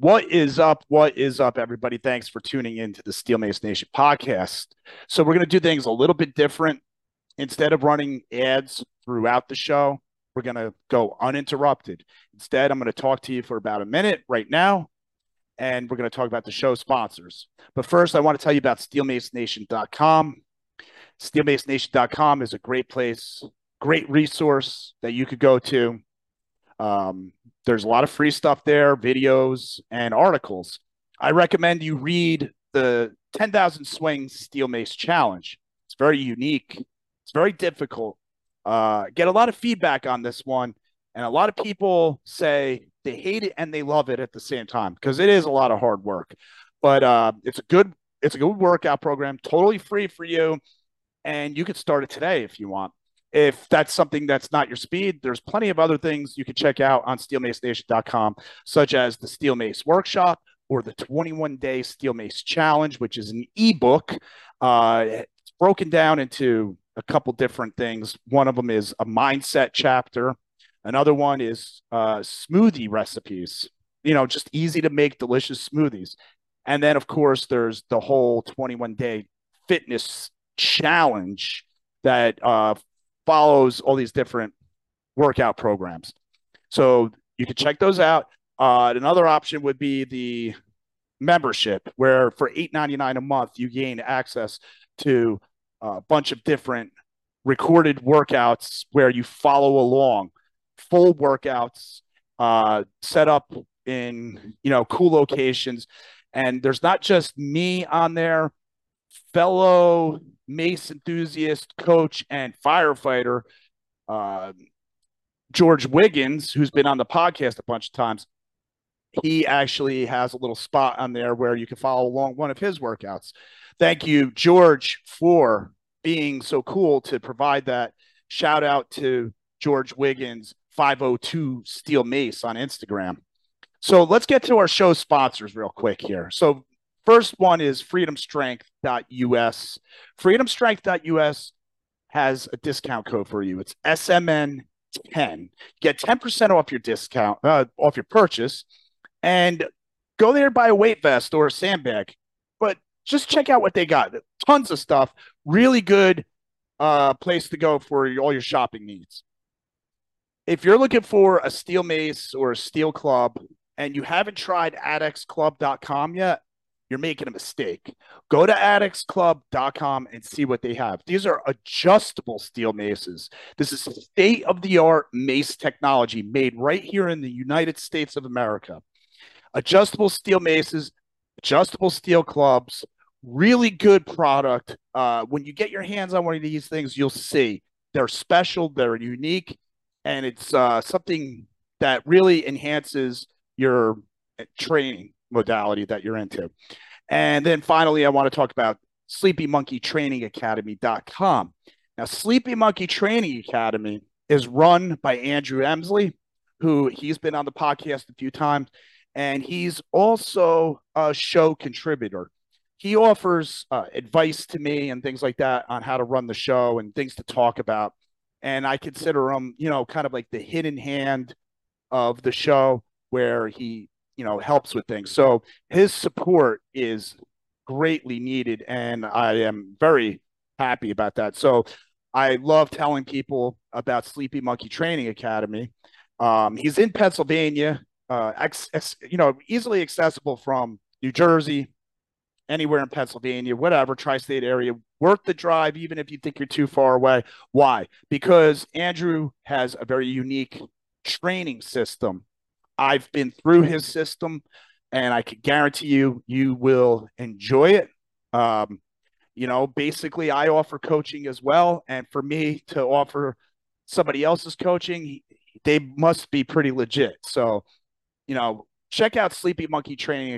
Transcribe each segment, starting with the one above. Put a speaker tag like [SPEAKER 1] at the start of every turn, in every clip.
[SPEAKER 1] What is up? What is up, everybody? Thanks for tuning in to the Steel Mace Nation podcast. So, we're going to do things a little bit different. Instead of running ads throughout the show, we're going to go uninterrupted. Instead, I'm going to talk to you for about a minute right now, and we're going to talk about the show sponsors. But first, I want to tell you about steelmacenation.com. Steelmacenation.com is a great place, great resource that you could go to. Um, there's a lot of free stuff there, videos and articles. I recommend you read the 10,000 Swing Steel Mace Challenge. It's very unique. It's very difficult. Uh, get a lot of feedback on this one, and a lot of people say they hate it and they love it at the same time because it is a lot of hard work. But uh, it's a good it's a good workout program, totally free for you, and you can start it today if you want if that's something that's not your speed, there's plenty of other things you can check out on steelmacenation.com, such as the Steel Mace Workshop or the 21 Day Steel Mace Challenge, which is an ebook. Uh, it's broken down into a couple different things. One of them is a mindset chapter. Another one is uh, smoothie recipes, you know, just easy to make delicious smoothies. And then, of course, there's the whole 21 day fitness challenge that uh, follows all these different workout programs. So you can check those out. Uh, another option would be the membership, where for eight ninety nine a month you gain access to a bunch of different recorded workouts where you follow along, full workouts uh, set up in you know cool locations, and there's not just me on there, fellow mace enthusiast, coach, and firefighter, uh, George Wiggins, who's been on the podcast a bunch of times, he actually has a little spot on there where you can follow along one of his workouts. Thank you, George, for being so cool to provide that. Shout out to George Wiggins, 502 Steel Mace on Instagram. So let's get to our show sponsors real quick here. So First one is freedomstrength.us. Freedomstrength.us has a discount code for you. It's SMN10. Get 10% off your discount, uh, off your purchase, and go there buy a weight vest or a sandbag. But just check out what they got. Tons of stuff. Really good uh, place to go for all your shopping needs. If you're looking for a steel mace or a steel club and you haven't tried adexclub.com yet, you're making a mistake. Go to adexclub.com and see what they have. These are adjustable steel maces. This is state of the art mace technology made right here in the United States of America. Adjustable steel maces, adjustable steel clubs, really good product. Uh, when you get your hands on one of these things, you'll see they're special, they're unique, and it's uh, something that really enhances your training modality that you're into. And then finally, I want to talk about Sleepy Monkey Training Academy.com. Now, Sleepy Monkey Training Academy is run by Andrew Emsley, who he's been on the podcast a few times, and he's also a show contributor. He offers uh, advice to me and things like that on how to run the show and things to talk about. And I consider him, you know, kind of like the hidden hand of the show where he you know helps with things. So his support is greatly needed, and I am very happy about that. So I love telling people about Sleepy Monkey Training Academy. Um, he's in Pennsylvania, uh, ex, ex, you know, easily accessible from New Jersey, anywhere in Pennsylvania, whatever, tri state area. Worth the drive, even if you think you're too far away. Why? Because Andrew has a very unique training system I've been through his system, and I can guarantee you, you will enjoy it. Um, you know, basically, I offer coaching as well, and for me to offer somebody else's coaching, they must be pretty legit. So, you know, check out Sleepy Monkey Training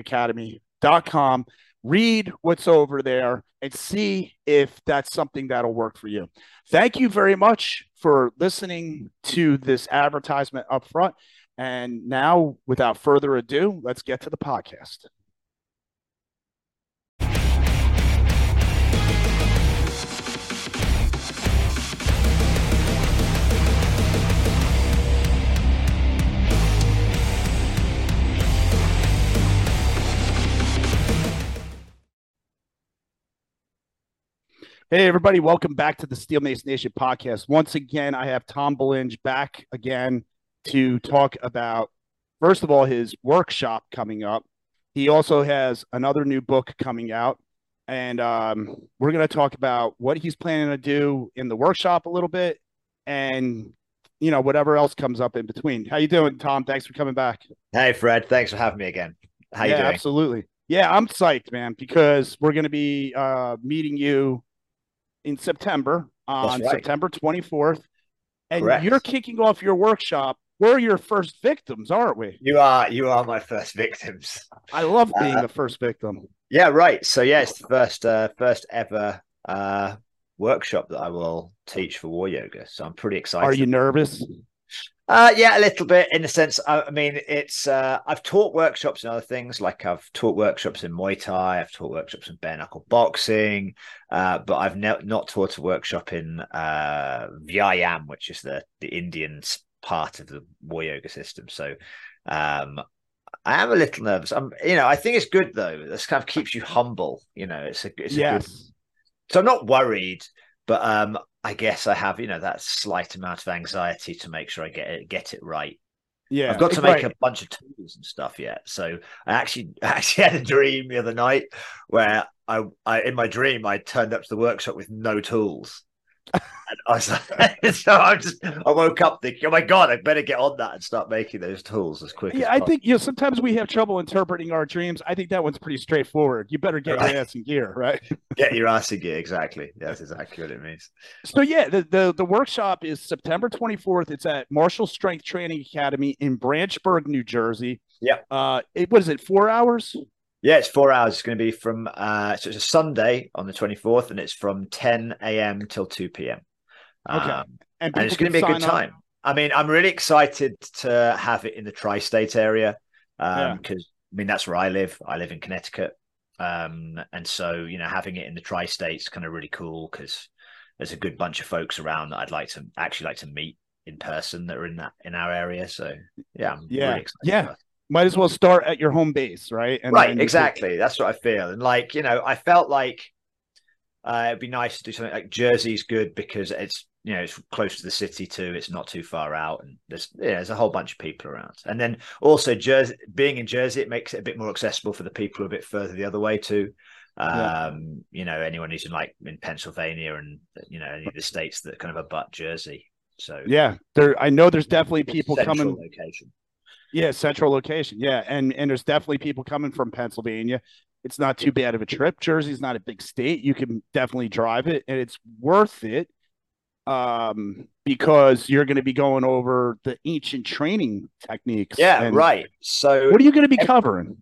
[SPEAKER 1] read what's over there, and see if that's something that'll work for you. Thank you very much for listening to this advertisement up front. And now, without further ado, let's get to the podcast. Hey, everybody, welcome back to the Steel Mace Nation podcast. Once again, I have Tom Belinge back again to talk about, first of all, his workshop coming up. He also has another new book coming out, and um, we're going to talk about what he's planning to do in the workshop a little bit and you know whatever else comes up in between. How you doing, Tom? Thanks for coming back.
[SPEAKER 2] Hey, Fred. Thanks for having me again. How
[SPEAKER 1] yeah,
[SPEAKER 2] you doing?
[SPEAKER 1] Absolutely. Yeah, I'm psyched, man, because we're going to be uh, meeting you in September on
[SPEAKER 2] right.
[SPEAKER 1] September 24th, and
[SPEAKER 2] Correct.
[SPEAKER 1] you're kicking off your workshop. We're your first victims, aren't we?
[SPEAKER 2] You are you are my first victims.
[SPEAKER 1] I love being
[SPEAKER 2] Uh,
[SPEAKER 1] the first victim.
[SPEAKER 2] Yeah, right. So yeah, it's the first uh, first ever uh, workshop that I will teach for War Yoga. So I'm pretty excited.
[SPEAKER 1] Are you nervous?
[SPEAKER 2] Uh, yeah, a little bit in the sense. I, I mean, it's uh, I've taught workshops and other things. Like I've taught workshops in Muay Thai. I've taught workshops in bare knuckle boxing. Uh, but I've ne- not taught a workshop in uh, Vyayam, which is the the Indian part of the War Yoga system. So. Um, I am a little nervous. I'm, you know, I think it's good though. This kind of keeps you humble. You know, it's a, it's a good so I'm not worried, but um, I guess I have you know that slight amount of anxiety to make sure I get it get it right.
[SPEAKER 1] Yeah.
[SPEAKER 2] I've got to make
[SPEAKER 1] right.
[SPEAKER 2] a bunch of tools and stuff yet. So I actually I actually had a dream the other night where I, I in my dream I turned up to the workshop with no tools. I was so I just I woke up thinking, oh my god, I better get on that and start making those tools as quick as
[SPEAKER 1] Yeah, I
[SPEAKER 2] possible.
[SPEAKER 1] think you know sometimes we have trouble interpreting our dreams. I think that one's pretty straightforward. You better get
[SPEAKER 2] Right.
[SPEAKER 1] your ass in gear, right?
[SPEAKER 2] get your ass in gear. Exactly. That's exactly what it means.
[SPEAKER 1] So yeah, the, the the workshop is September 24th. It's at Martial Strength Training Academy in Branchburg, New Jersey.
[SPEAKER 2] Yeah.
[SPEAKER 1] Uh, it, what is it? Four hours?
[SPEAKER 2] Yeah, it's four hours. It's going to be from uh, so it's a Sunday on the twenty fourth, and it's from ten a.m. till two p.m.
[SPEAKER 1] Okay.
[SPEAKER 2] Um,
[SPEAKER 1] And,
[SPEAKER 2] and it's going to be a good
[SPEAKER 1] up.
[SPEAKER 2] time. I mean, I'm really excited to have it in the tri-state area
[SPEAKER 1] Yeah.
[SPEAKER 2] because I mean that's where I live. I live in Connecticut, um, and so you know having it in the tri-states kind of really cool because there's a good bunch of folks around that I'd like to actually like to meet in person that are in that in our area. So yeah, I'm
[SPEAKER 1] Yeah.
[SPEAKER 2] really excited.
[SPEAKER 1] Yeah. Might as well start at your home base, right? And
[SPEAKER 2] right
[SPEAKER 1] can-
[SPEAKER 2] exactly that's what i feel and like you know i felt like uh, it'd be nice to do something like jersey's good because it's you know it's close to the city too it's not too far out and there's yeah there's a whole bunch of people around and then also jersey being in jersey it makes it a bit more accessible for the people a bit further the other way too
[SPEAKER 1] Yeah.
[SPEAKER 2] um you know anyone who's in like in pennsylvania and you know any of the states that kind of abut jersey so
[SPEAKER 1] Yeah, there. I know there's definitely people coming.
[SPEAKER 2] location
[SPEAKER 1] Yeah, central location. Yeah, and and there's definitely people coming from Pennsylvania. It's not too bad of a trip. Jersey's not a big state. You can definitely drive it, and it's worth it. Um, because you're going to be going over the ancient training techniques.
[SPEAKER 2] yeah right so
[SPEAKER 1] What are you going to be covering?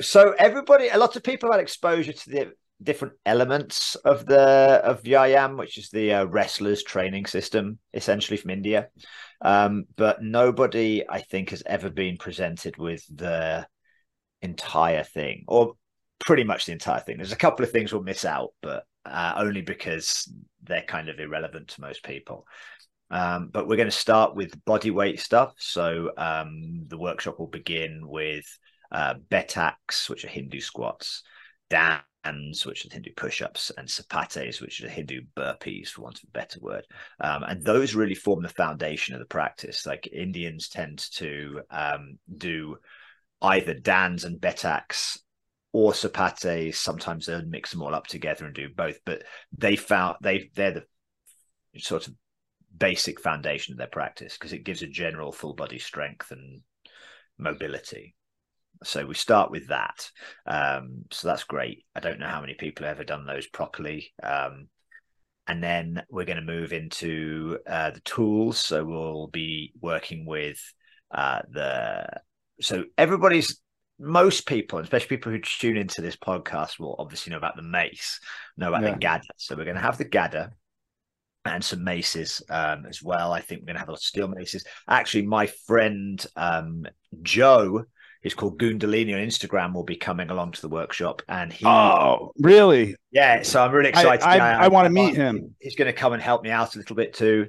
[SPEAKER 2] so everybody a lot of people had exposure to the different elements of the of Vyayam, which is the uh, wrestlers training system essentially from india um, but nobody i think has ever been presented with the entire thing or pretty much the entire thing. There's a couple of things we'll miss out but uh, only because they're kind of irrelevant to most people. Um, but we're going to start with body weight stuff. So um, the workshop will begin with uh, betaks, which are Hindu squats, dans, which are Hindu push-ups, and sapates, which are Hindu burpees, for want of a better word. Um, and those really form the foundation of the practice. Like Indians tend to um, do either dans and betaks or sapates. Sometimes they'll mix them all up together and do both. But they found they they're the sort of basic foundation of their practice because it gives a general full body strength and mobility. So we start with that. Um, so that's great. I don't know how many people have ever done those properly. Um, and then we're going to move into uh, the tools. So we'll be working with uh, the. So everybody's, most people, especially people who tune into this podcast, will obviously know about the mace, know about
[SPEAKER 1] Yeah.
[SPEAKER 2] the gada. So we're going to have the gada and some maces um, as well. I think we're going to have a lot of steel maces. Actually, my friend um, Joe, who's called Gundalini on Instagram, will be coming along to the workshop, and he,
[SPEAKER 1] Oh, really?
[SPEAKER 2] yeah. So I'm really excited.
[SPEAKER 1] I,
[SPEAKER 2] Yeah,
[SPEAKER 1] I want to meet him.
[SPEAKER 2] He's going to come and help me out a little bit too,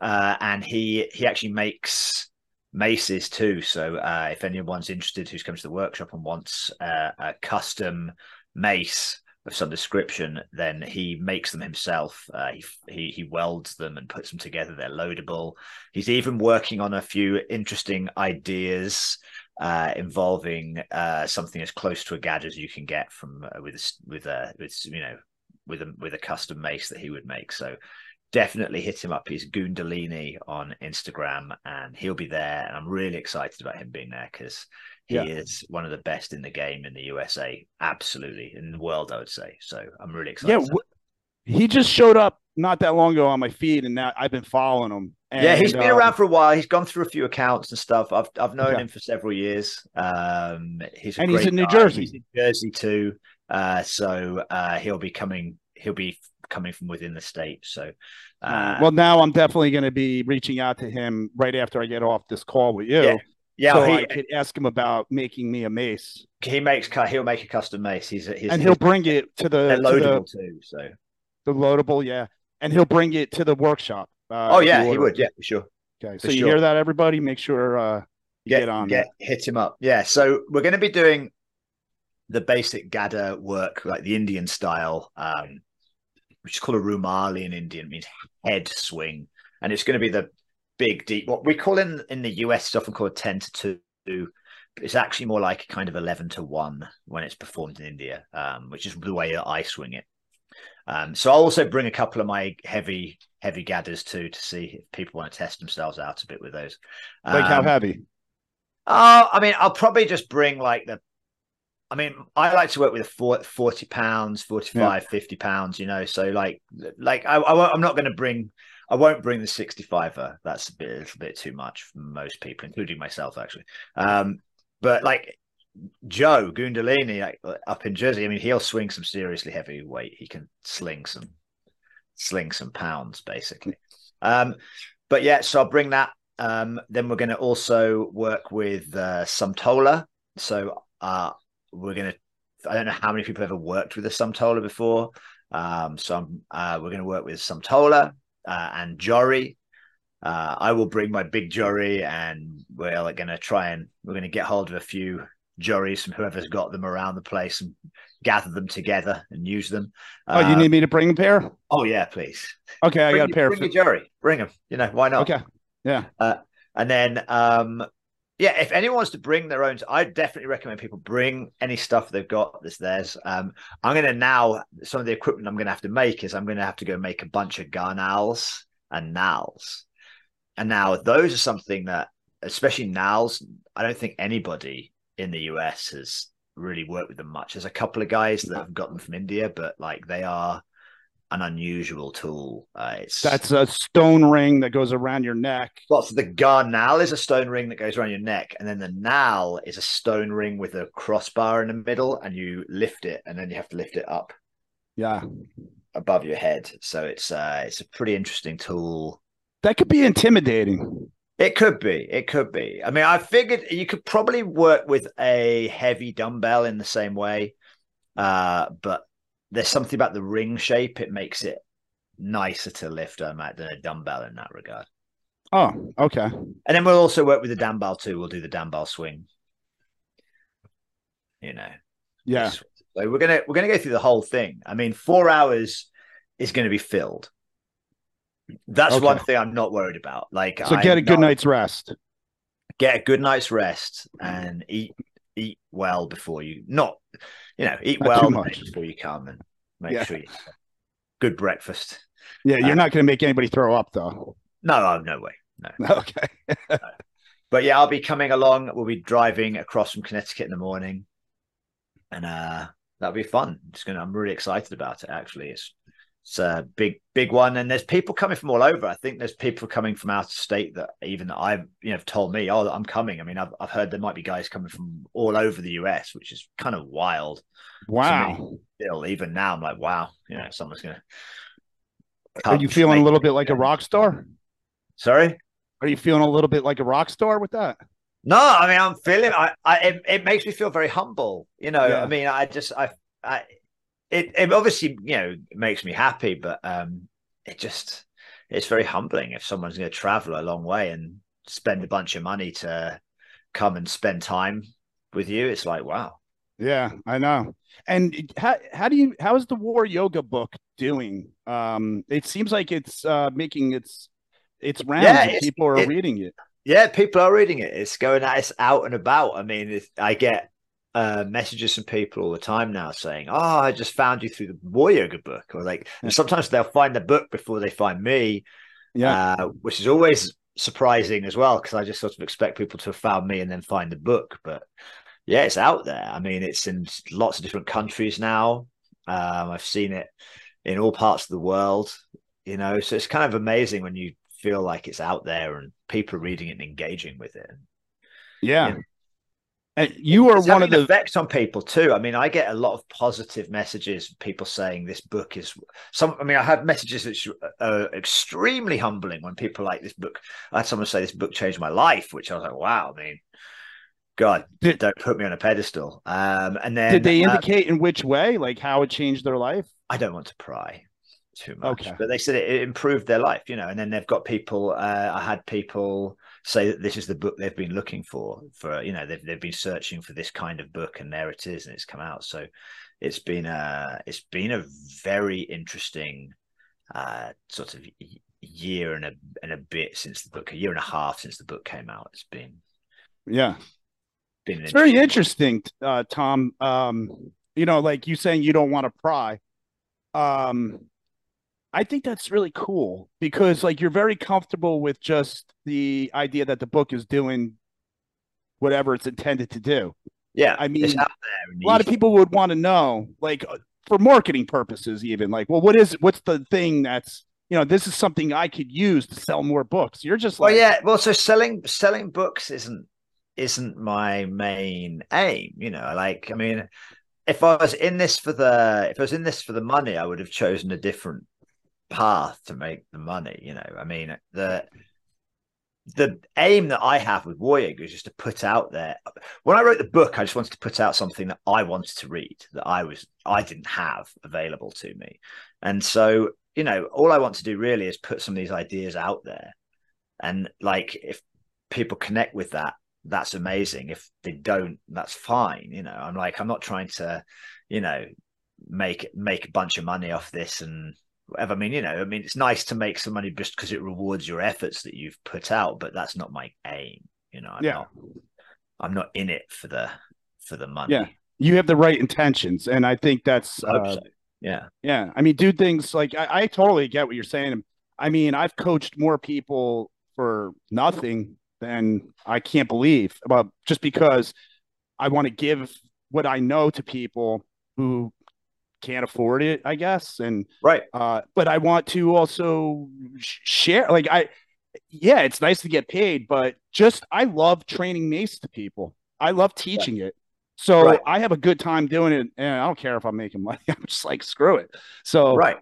[SPEAKER 2] uh, and he he actually makes maces too. So uh, if anyone's interested, who's come to the workshop and wants uh, a custom mace of some description, then he makes them himself. Uh, he, he he welds them and puts them together. They're loadable. He's even working on a few interesting ideas uh, involving uh, something as close to a gadget as you can get from uh, with with a with you know with a with a custom mace that he would make. So definitely hit him up. He's Gundalini on Instagram, and he'll be there. And I'm really excited about him being there because he yeah. is one of the best in the game in the USA, absolutely in the world, I would say. So I'm really excited.
[SPEAKER 1] Yeah, w- he just showed up not that long ago on my feed, and now I've been following him. And,
[SPEAKER 2] yeah, he's been um, around for a while. He's gone through a few accounts and stuff. I've I've known him for several years. Um, he's
[SPEAKER 1] and he's in
[SPEAKER 2] New
[SPEAKER 1] guy. Jersey.
[SPEAKER 2] He's in Jersey too. Uh, so uh, he'll be coming. He'll be coming from within the state. So,
[SPEAKER 1] uh, well, now I'm definitely going to be reaching out to him right after I get off this call with you.
[SPEAKER 2] Yeah. Yeah,
[SPEAKER 1] so he, I could ask him about making me a mace.
[SPEAKER 2] He makes he'll make a custom mace. He's, he's
[SPEAKER 1] and he'll bring it to the
[SPEAKER 2] loadable the, too. So
[SPEAKER 1] the loadable, yeah, and he'll bring it to the workshop.
[SPEAKER 2] Uh, oh yeah, he would. Yeah, for sure.
[SPEAKER 1] Okay, so for you hear that, everybody? Make sure uh,
[SPEAKER 2] get,
[SPEAKER 1] get on.
[SPEAKER 2] Get hit him up. Yeah, so we're going to be doing the basic Gada work, like the Indian style, um, which is called a Rumali in Indian, it means head swing, and it's going to be the big deep what we call in in the US it's often called 10 to 2 it's actually more like kind of 11 to 1 when it's performed in India um, which is the way that I swing it um, so I'll also bring a couple of my heavy heavy gadders too to see if people want to test themselves out a bit with those
[SPEAKER 1] um, like how heavy
[SPEAKER 2] oh I mean I'll probably just bring like the I mean, I like to work with 40 pounds, 45, yeah. 50 pounds, you know, so like, like I, I I'm not going to bring I won't bring the 65er. That's a bit, a little bit too much for most people, including myself, actually. Um, but like Joe Gundalini up in Jersey, I mean, he'll swing some seriously heavy weight. He can sling some, sling some pounds, basically. Um, but yeah, so I'll bring that. Um, then we're going to also work with uh, Sumtola. So uh, we're going to. I don't know how many people ever worked with a Sumtola before. Um, so uh, we're going to work with Sumtola uh, and Jory. Uh, I will bring my big Jory, and we're going to try and we're going to get hold of a few Jories from whoever's got them around the place and gather them together and use them.
[SPEAKER 1] Oh, you need um, me to bring a pair?
[SPEAKER 2] Oh yeah, please.
[SPEAKER 1] Okay, I
[SPEAKER 2] bring,
[SPEAKER 1] got a pair.
[SPEAKER 2] Bring for... your Jory. Bring them. You know why not?
[SPEAKER 1] Okay. Yeah.
[SPEAKER 2] Uh, and then um, yeah, if anyone wants to bring their own, I definitely recommend people bring any stuff they've got that's theirs. Um, I'm going to now, some of the equipment I'm going to have to make is I'm going to have to go make a bunch of garnals and nals. And now those are something that, especially nals, I don't think anybody in the US has really worked with them much. There's a couple of guys that have got them from India, but like they are an unusual tool. Uh, it's
[SPEAKER 1] that's a stone ring that goes around your neck.
[SPEAKER 2] Well, so the garnal is a stone ring that goes around your neck, and then the nal is a stone ring with a crossbar in the middle, and you lift it, and then you have to lift it up.
[SPEAKER 1] Yeah,
[SPEAKER 2] above your head. So it's uh, it's a pretty interesting tool.
[SPEAKER 1] That could be intimidating.
[SPEAKER 2] It could be. It could be. I mean, I figured you could probably work with a heavy dumbbell in the same way, uh, but there's something about the ring shape. It makes it nicer to lift um, than a dumbbell in that regard.
[SPEAKER 1] Oh, okay.
[SPEAKER 2] And then we'll also work with the dumbbell too. We'll do the dumbbell swing. You know.
[SPEAKER 1] Yeah.
[SPEAKER 2] So we're gonna we're gonna go through the whole thing. I mean, four hours is going to be filled. That's okay. one thing I'm not worried about. Like,
[SPEAKER 1] so get I'm a good not, night's rest.
[SPEAKER 2] Get a good night's rest and eat eat well before you not you know eat not well before you come and make yeah. sure you good breakfast.
[SPEAKER 1] Yeah, you're um, not going to make anybody throw up though.
[SPEAKER 2] No, I'm no way. No.
[SPEAKER 1] Okay.
[SPEAKER 2] no. But yeah, I'll be coming along. We'll be driving across from Connecticut in the morning, and uh, that'll be fun. Just gonna. I'm really excited about it. Actually, it's it's a big big one. And there's people coming from all over. I think there's people coming from out of state that even i've you know told me oh i'm coming. I mean I've, I've heard there might be guys coming from all over the us which is kind of wild
[SPEAKER 1] wow.
[SPEAKER 2] Still even now i'm like wow. You know someone's gonna
[SPEAKER 1] are you feeling a little bit like a rock star?
[SPEAKER 2] Sorry?
[SPEAKER 1] Are you feeling a little bit like a rock star with that?
[SPEAKER 2] No i mean i'm feeling i, I it, it makes me feel very humble. You know yeah. i mean i just i I, it, it obviously you know makes me happy, but um, it just it's very humbling if someone's going to travel a long way and spend a bunch of money to come and spend time with you. It's like wow,
[SPEAKER 1] Yeah, I know. And how how do you how is the war yoga book doing? Um, it seems like it's uh making its its rounds.
[SPEAKER 2] Yeah, it's-
[SPEAKER 1] people are
[SPEAKER 2] it-
[SPEAKER 1] reading it.
[SPEAKER 2] Yeah, people are reading it. It's going out, it's out and about. I mean, it's, I get uh, messages from people all the time now saying, "Oh, I just found you through the War Yoga book," or like, and sometimes they'll find the book before they find me,
[SPEAKER 1] Yeah,
[SPEAKER 2] uh, which is always surprising as well because I just sort of expect people to have found me and then find the book. But yeah, it's out there. I mean, it's in lots of different countries now. Um, I've seen it in all parts of the world. You know, so it's kind of amazing when you feel like it's out there and people are reading it and engaging with it.
[SPEAKER 1] yeah.
[SPEAKER 2] yeah.
[SPEAKER 1] And you are one of the
[SPEAKER 2] an effect on people too. I mean, I get a lot of positive messages, people saying this book is some. I mean, I had messages which are extremely humbling when people like this book. I had someone say this book changed my life, which I was like, wow. I mean, God,
[SPEAKER 1] Did-
[SPEAKER 2] don't put me on a pedestal. Um, and then
[SPEAKER 1] did they
[SPEAKER 2] uh,
[SPEAKER 1] indicate in which way, like how it changed their life?
[SPEAKER 2] I don't want to pry too much,
[SPEAKER 1] Okay.
[SPEAKER 2] but they said it, it improved their life, you know. And then they've got people. Uh, I had people say that this is the book they've been looking for. For you know, they've they've been searching for this kind of book, and there it is, and it's come out. So it's been a it's been a very interesting uh, sort of year and a and a bit since the book, a year and a half since the book came out. It's been
[SPEAKER 1] Yeah.
[SPEAKER 2] been
[SPEAKER 1] It's very
[SPEAKER 2] interesting-
[SPEAKER 1] interesting, uh, Tom. Um, you know, like you saying you don't want to pry. Um, I think that's really cool because, like, you're very comfortable with just the idea that the book is doing whatever it's intended to do.
[SPEAKER 2] Yeah,
[SPEAKER 1] I mean,
[SPEAKER 2] out there. and
[SPEAKER 1] A lot of people would want to know, like, uh, for marketing purposes, even like, well, what is what's the thing that's you know, this is something I could use to sell more books. You're just
[SPEAKER 2] Well,
[SPEAKER 1] like,
[SPEAKER 2] yeah. Well, so selling selling books isn't isn't my main aim. You know, like I mean, if I was in this for the if I was in this for the money, I would have chosen a different path to make the money. You know, I mean the the aim that I have with War Yoga is just to put out there. When I wrote the book, I just wanted to put out something that I wanted to read that I was I didn't have available to me, and so you know, all I want to do really is put some of these ideas out there, and like if people connect with that, that's amazing. If they don't, that's fine. You know, I'm like I'm not trying to, you know, make make a bunch of money off this and whatever. I mean, you know, I mean, it's nice to make some money just because it rewards your efforts that you've put out, but that's not my aim. You know, I'm
[SPEAKER 1] Yeah.
[SPEAKER 2] not, I'm not in it for the for the money.
[SPEAKER 1] Yeah. you have the right intentions, and I think that's
[SPEAKER 2] I
[SPEAKER 1] uh,
[SPEAKER 2] so. Yeah,
[SPEAKER 1] Yeah, I mean, do things like I, I totally get what you're saying. I mean, I've coached more people for nothing than I can't believe about just because I want to give what I know to people who can't afford it, I guess. And
[SPEAKER 2] right.
[SPEAKER 1] uh, but I want to also share. Like I, yeah, it's nice to get paid, but just I love training mace to people. I love teaching it. So
[SPEAKER 2] Right.
[SPEAKER 1] I have a good time doing it, and I don't care if I'm making money. I'm just like screw it. So
[SPEAKER 2] Right.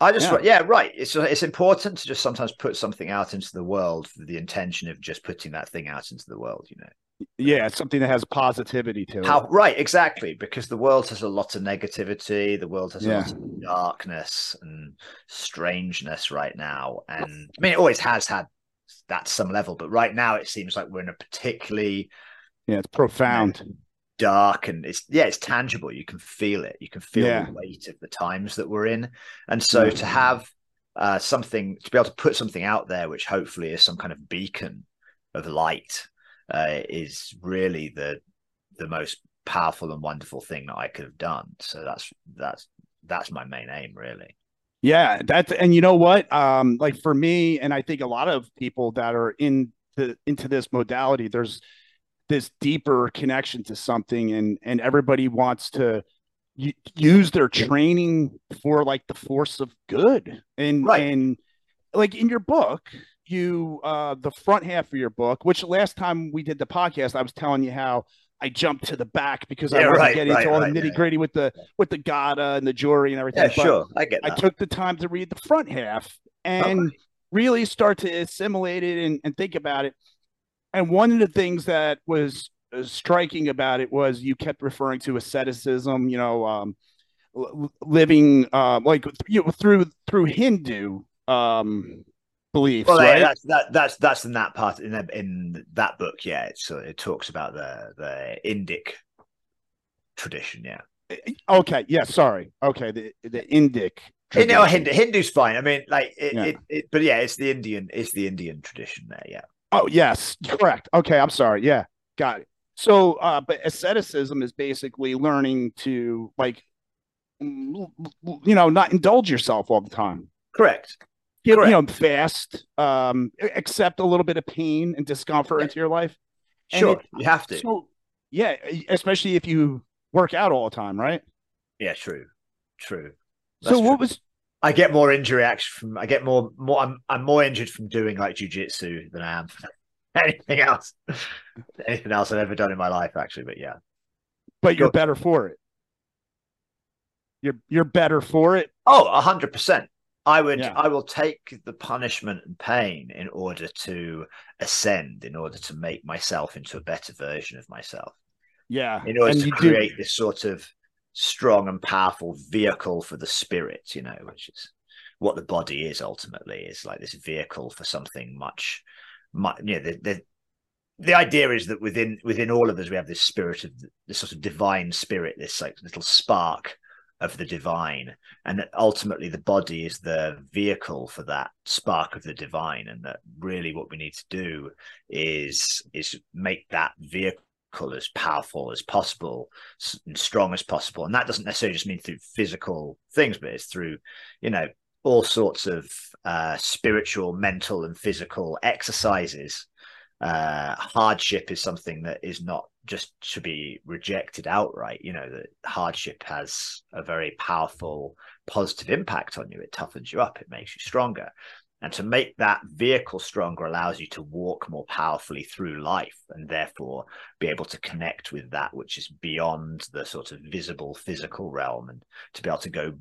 [SPEAKER 2] I just
[SPEAKER 1] Yeah.
[SPEAKER 2] yeah. right. It's it's important to just sometimes put something out into the world for the intention of just putting that thing out into the world. You know
[SPEAKER 1] yeah, something that has positivity to it.
[SPEAKER 2] how right exactly because the world has a lot of negativity. The world has a lot of darkness and strangeness right now, and I mean it always has had that some level, but right now it seems like we're in a particularly
[SPEAKER 1] yeah, it's profound.
[SPEAKER 2] dark and it's yeah it's tangible you can feel it you can feel
[SPEAKER 1] Yeah.
[SPEAKER 2] the weight of the times that we're in and so
[SPEAKER 1] Yeah.
[SPEAKER 2] to have uh something to be able to put something out there which hopefully is some kind of beacon of light uh is really the the most powerful and wonderful thing that i could have done so that's that's that's my main aim really
[SPEAKER 1] Yeah, that's and you know what? Um, like for me, and I think a lot of people that are in the into this modality, there's this deeper connection to something, and and everybody wants to use their training for like the force of good, and
[SPEAKER 2] Right.
[SPEAKER 1] and like in your book, you uh the front half of your book, which last time we did the podcast, I was telling you how. I jumped to the back because I
[SPEAKER 2] Yeah,
[SPEAKER 1] wasn't
[SPEAKER 2] right,
[SPEAKER 1] getting
[SPEAKER 2] right,
[SPEAKER 1] into all
[SPEAKER 2] right,
[SPEAKER 1] the nitty gritty with the with the gada and the Jory and everything.
[SPEAKER 2] yeah
[SPEAKER 1] but-
[SPEAKER 2] sure i get
[SPEAKER 1] I took the time to read the front half and really start to assimilate it and, and think about it. And one of the things that was uh, striking about it was you kept referring to asceticism, you know, um, living uh, like you know, through through Hindu um, beliefs,
[SPEAKER 2] well, yeah,
[SPEAKER 1] right?
[SPEAKER 2] that's that, that's that's in that part in in that book. Yeah, it's uh, it talks about the the Indic tradition. Yeah.
[SPEAKER 1] Okay. Yeah. Sorry. Okay. The the Indic.
[SPEAKER 2] You know, Hindu, Hindu's fine. I mean, like, it,
[SPEAKER 1] Yeah.
[SPEAKER 2] it, it, but yeah, it's the Indian, it's the Indian tradition there. Yeah.
[SPEAKER 1] Oh yes, correct. Okay, I'm sorry. Yeah, got it. So, uh, but asceticism is basically learning to like, you know, not indulge yourself all the time.
[SPEAKER 2] Correct.
[SPEAKER 1] Get,
[SPEAKER 2] Correct.
[SPEAKER 1] you know, fast. Um, accept a little bit of pain and discomfort
[SPEAKER 2] Yeah.
[SPEAKER 1] into your life.
[SPEAKER 2] Sure.
[SPEAKER 1] it-
[SPEAKER 2] you have to.
[SPEAKER 1] So, yeah, especially if you work out all the time, right?
[SPEAKER 2] yeah. True. True.
[SPEAKER 1] so, what
[SPEAKER 2] true.
[SPEAKER 1] was
[SPEAKER 2] I get more injury action from, I get more, more, I'm, I'm more injured from doing like jujitsu than I am anything else. anything else I've ever done in my life, actually. But yeah.
[SPEAKER 1] but you're better for it. You're you're better for it.
[SPEAKER 2] Oh, a hundred percent. I would
[SPEAKER 1] Yeah.
[SPEAKER 2] I will take the punishment and pain in order to ascend, in order to make myself into a better version of myself,
[SPEAKER 1] Yeah,
[SPEAKER 2] in order
[SPEAKER 1] and
[SPEAKER 2] to
[SPEAKER 1] you do-
[SPEAKER 2] create this sort of strong and powerful vehicle for the spirit, you know, which is what the body is ultimately, is like this vehicle for something much much you know, the, the the idea is that within within all of us we have this spirit of this sort of divine spirit, this like little spark of the divine. And ultimately the body is the vehicle for that spark of the divine. And that really what we need to do is is make that vehicle as powerful as possible and strong as possible. And that doesn't necessarily just mean through physical things but it's through you know all sorts of uh spiritual mental and physical exercises. Uh hardship is something that is not just to be rejected outright you know that hardship has a very powerful positive impact on you. It toughens you up. It makes you stronger. And to make that vehicle stronger allows you to walk more powerfully through life and therefore be able to connect with that which is beyond the sort of visible physical realm and to be able to go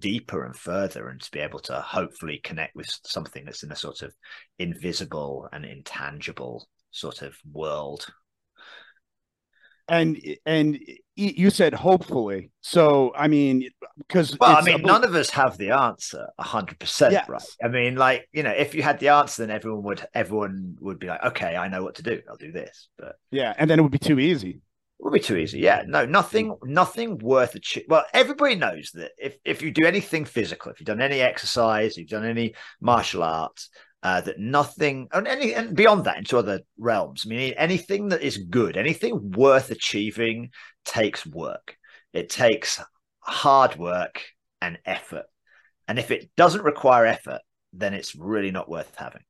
[SPEAKER 2] deeper and further and to be able to hopefully connect with something that's in a sort of invisible and intangible sort of world
[SPEAKER 1] and and you said hopefully. So I mean, because
[SPEAKER 2] Well, I mean,
[SPEAKER 1] about-
[SPEAKER 2] none of us have the answer hundred percent,
[SPEAKER 1] Yes.
[SPEAKER 2] right? I mean, like you know, if you had the answer, then everyone would everyone would be like, okay, I know what to do. I'll do this, but
[SPEAKER 1] yeah, and then it would be too easy.
[SPEAKER 2] it would be too easy. Yeah, no, nothing, mm. nothing worth a ch- Well, everybody knows that if if you do anything physical, if you've done any exercise, you've done any martial arts, uh, that nothing and any and beyond that into other realms. I mean, anything that is good, anything worth achieving takes work. It takes hard work and effort. And if it doesn't require effort, then it's really not worth having.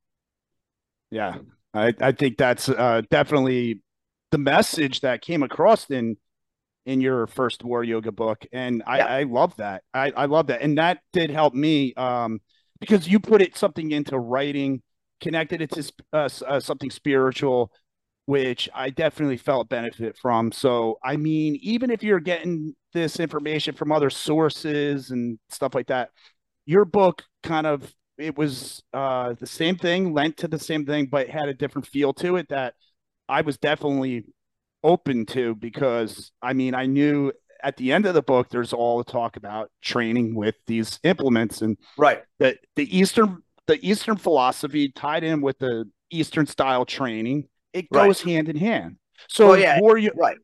[SPEAKER 1] Yeah, I I think that's uh, definitely the message that came across in in your first war yoga book, and I
[SPEAKER 2] Yeah.
[SPEAKER 1] I love that. I I love that, and that did help me um because you put it something into writing, connected it to uh, uh, something spiritual, which I definitely felt benefit from. So I mean, even if you're getting this information from other sources and stuff like that, your book kind of it was uh the same thing lent to the same thing but had a different feel to it that i was definitely open to because i mean i knew at the end of the book there's all the talk about training with these implements and
[SPEAKER 2] Right.
[SPEAKER 1] the the eastern the eastern philosophy tied in with the eastern style training it
[SPEAKER 2] Right.
[SPEAKER 1] goes hand in hand so
[SPEAKER 2] Well, yeah,
[SPEAKER 1] war,
[SPEAKER 2] Right.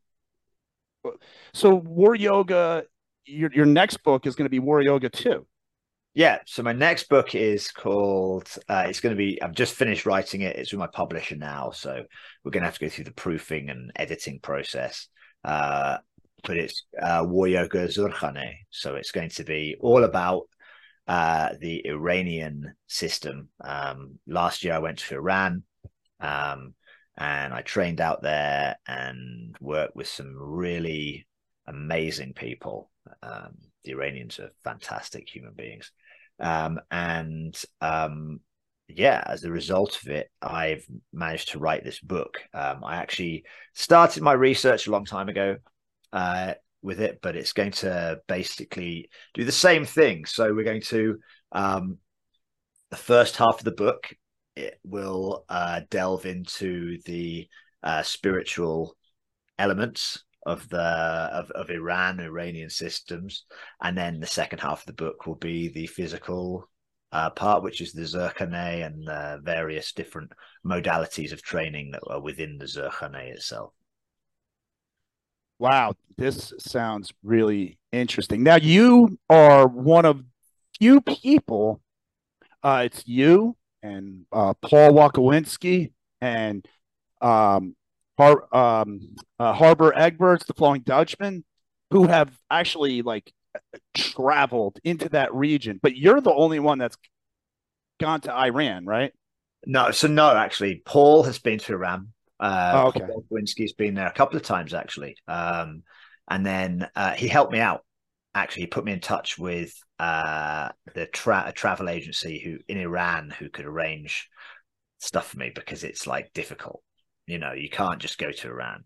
[SPEAKER 1] so war yoga your, your next book is going to be war yoga too.
[SPEAKER 2] Yeah. So my next book is called. Uh, it's going to be. I've just finished writing it. It's with my publisher now, so we're going to have to go through the proofing and editing process. Uh, but it's uh, War Yoga Zurkhane, so it's going to be all about uh, the Iranian system. Um, last year, I went to Iran, um, and I trained out there and worked with some really amazing people. Um, the Iranians are fantastic human beings. Um, and um, yeah, as a result of it, I've managed to write this book. Um, I actually started my research a long time ago uh, with it, but it's going to basically do the same thing. So we're going to um, the first half of the book. It will uh, delve into the uh, spiritual elements of the of, of Iran, Iranian systems, and then the second half of the book will be the physical uh, part, which is the Zurkhane and the various different modalities of training that are within the Zurkhane itself.
[SPEAKER 1] Wow, this sounds really interesting. Now you are one of few people. Uh, it's you and uh, Paul Wakowinski and um, Har- um, uh, Harbor Egberts, the Flowing Dutchman, who have actually like traveled into that region. But you're the only one that's gone to Iran, right?
[SPEAKER 2] No, so no, actually, Paul has been to Iran. Uh,
[SPEAKER 1] Oh, okay.
[SPEAKER 2] Lewinsky's been there a couple of times actually, um, and then uh, he helped me out. Actually, he put me in touch with uh, the tra- a travel agency who in Iran who could arrange stuff for me because it's like difficult. You know, you can't just go to Iran.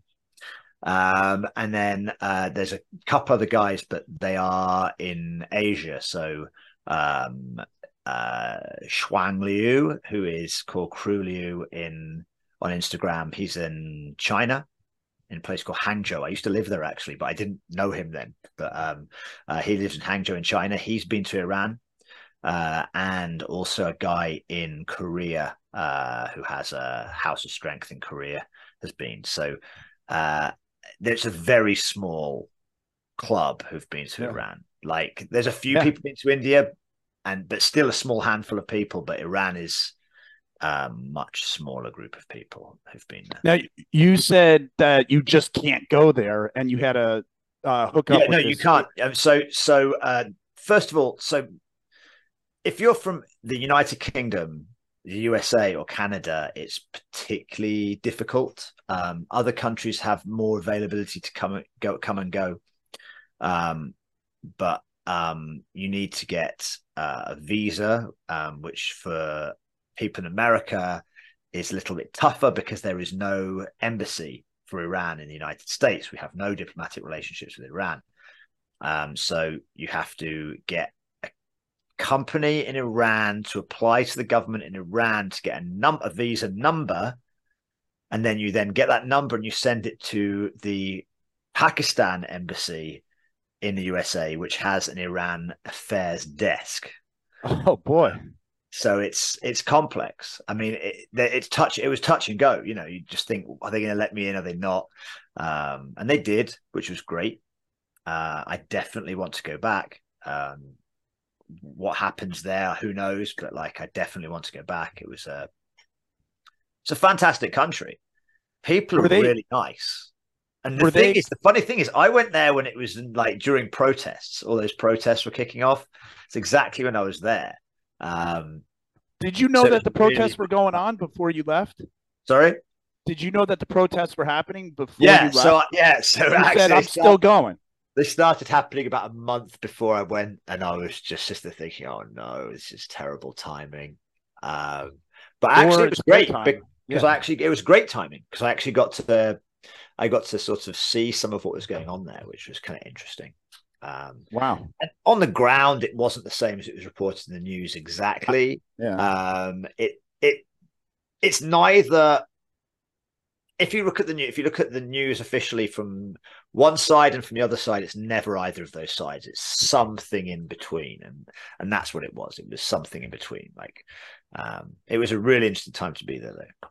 [SPEAKER 2] Um, and then uh, there's a couple other guys, but they are in Asia. So um, uh, Shuang Liu, who is called Crew Liu in on Instagram. He's in China, in a place called Hangzhou. I used to live there actually, but I didn't know him then. But um, uh, he lives in Hangzhou in China. He's been to Iran, uh, and also a guy in Korea uh, who has a House of Strength in Korea has been. So uh, there's a very small club who've been to
[SPEAKER 1] Yeah.
[SPEAKER 2] Iran. Like there's a few
[SPEAKER 1] Yeah.
[SPEAKER 2] people been to India, and but still a small handful of people. But Iran is a much smaller group of people who've been there.
[SPEAKER 1] Now you said that you just can't go there, and you had a uh, hook up.
[SPEAKER 2] Yeah,
[SPEAKER 1] with
[SPEAKER 2] no, you can't. Um, so, so uh, first of all, so if you're from the United Kingdom, the USA, or Canada, it's particularly difficult. Um, other countries have more availability to come and go, come and go, um, but um, you need to get uh, a visa, um, which for people in America is a little bit tougher because there is no embassy for Iran in the United States. We have no diplomatic relationships with Iran. Um, so you have to get a company in Iran to apply to the government in Iran to get a num a visa number, and then you then get that number and you send it to the Pakistan embassy in the USA, which has an Iran affairs desk.
[SPEAKER 1] Oh boy.
[SPEAKER 2] So it's it's complex. I mean, it, it's touch. It was touch and go. You know, you just think, are they going to let me in? Are they not? Um, and they did, which was great. Uh, I definitely want to go back. Um, what happens there, who knows? But like, I definitely want to go back. It was a, it's a fantastic country. People
[SPEAKER 1] Were
[SPEAKER 2] are
[SPEAKER 1] they-
[SPEAKER 2] really nice. And the thing
[SPEAKER 1] they-
[SPEAKER 2] is, the funny thing is, I went there when it was like during protests. All those protests were kicking off. It's exactly when I was there. Um,
[SPEAKER 1] Did you know
[SPEAKER 2] So
[SPEAKER 1] that the protests were going on before you left?
[SPEAKER 2] sorry.
[SPEAKER 1] Did you know that the protests were happening before
[SPEAKER 2] Yeah.
[SPEAKER 1] you left?
[SPEAKER 2] So yeah. So
[SPEAKER 1] you
[SPEAKER 2] actually,
[SPEAKER 1] said I'm still going.
[SPEAKER 2] they started happening about a month before I went, and I was just just thinking, oh no, it's just terrible timing. Um, but actually, it was great because
[SPEAKER 1] Yeah.
[SPEAKER 2] I actually it was great timing because I actually got to I got to sort of see some of what was going on there, which was kind of interesting. Um,
[SPEAKER 1] Wow.
[SPEAKER 2] and on the ground, it wasn't the same as it was reported in the news exactly.
[SPEAKER 1] Yeah.
[SPEAKER 2] Um, it it it's neither. If you look at the new, if you look at the news officially from one side and from the other side, it's never either of those sides. It's something in between, and and that's what it was. It was something in between. Like, um, it was a really interesting time to be there. Though.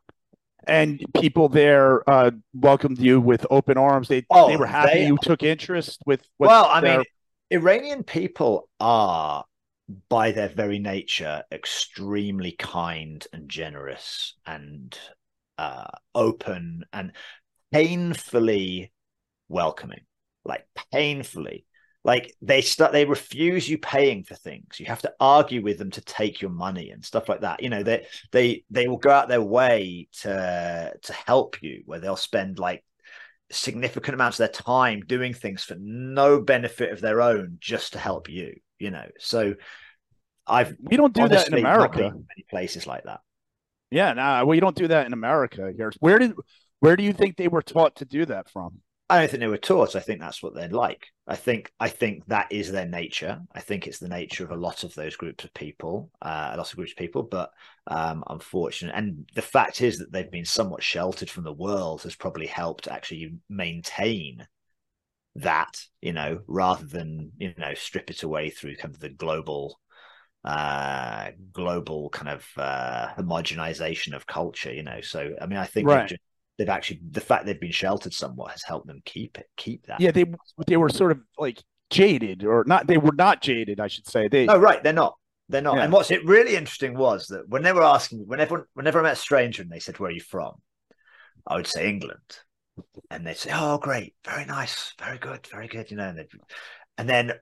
[SPEAKER 1] And people there uh, welcomed you with open arms. They
[SPEAKER 2] Oh,
[SPEAKER 1] they were happy
[SPEAKER 2] they-
[SPEAKER 1] you took interest with. What
[SPEAKER 2] well, I
[SPEAKER 1] their-
[SPEAKER 2] mean, Iranian people are, by their very nature, extremely kind and generous and uh, open and painfully welcoming. Like painfully, like they start. They refuse you paying for things. You have to argue with them to take your money and stuff like that. You know, they they they will go out their way to to help you, where they'll spend like significant amounts of their time doing things for no benefit of their own just to help you you know so i've
[SPEAKER 1] we don't do that in America.
[SPEAKER 2] many places like that
[SPEAKER 1] Yeah, nah, we don't do that in America here. Where did where do you think they were taught to do that from?
[SPEAKER 2] I don't think they were taught. I think that's what they're like. I think i think that is their nature. I think it's the nature of a lot of those groups of people uh, a lot of groups of people but um unfortunate and the fact is that they've been somewhat sheltered from the world has probably helped actually maintain that you know rather than you know strip it away through kind of the global uh global kind of uh homogenization of culture you know. So i mean i think
[SPEAKER 1] Right.
[SPEAKER 2] ju- they've actually the fact they've been sheltered somewhat has helped them keep it, keep that.
[SPEAKER 1] Yeah, they they were sort of like jaded, or not. They were not jaded, I should say. They
[SPEAKER 2] no, right, they're not. They're not.
[SPEAKER 1] Yeah.
[SPEAKER 2] And what's it really interesting was that when they were asking, whenever whenever I met a stranger and they said, "Where are you from?" I would say England, and they'd say, "Oh, great, very nice, very good, very good," you know. And, and then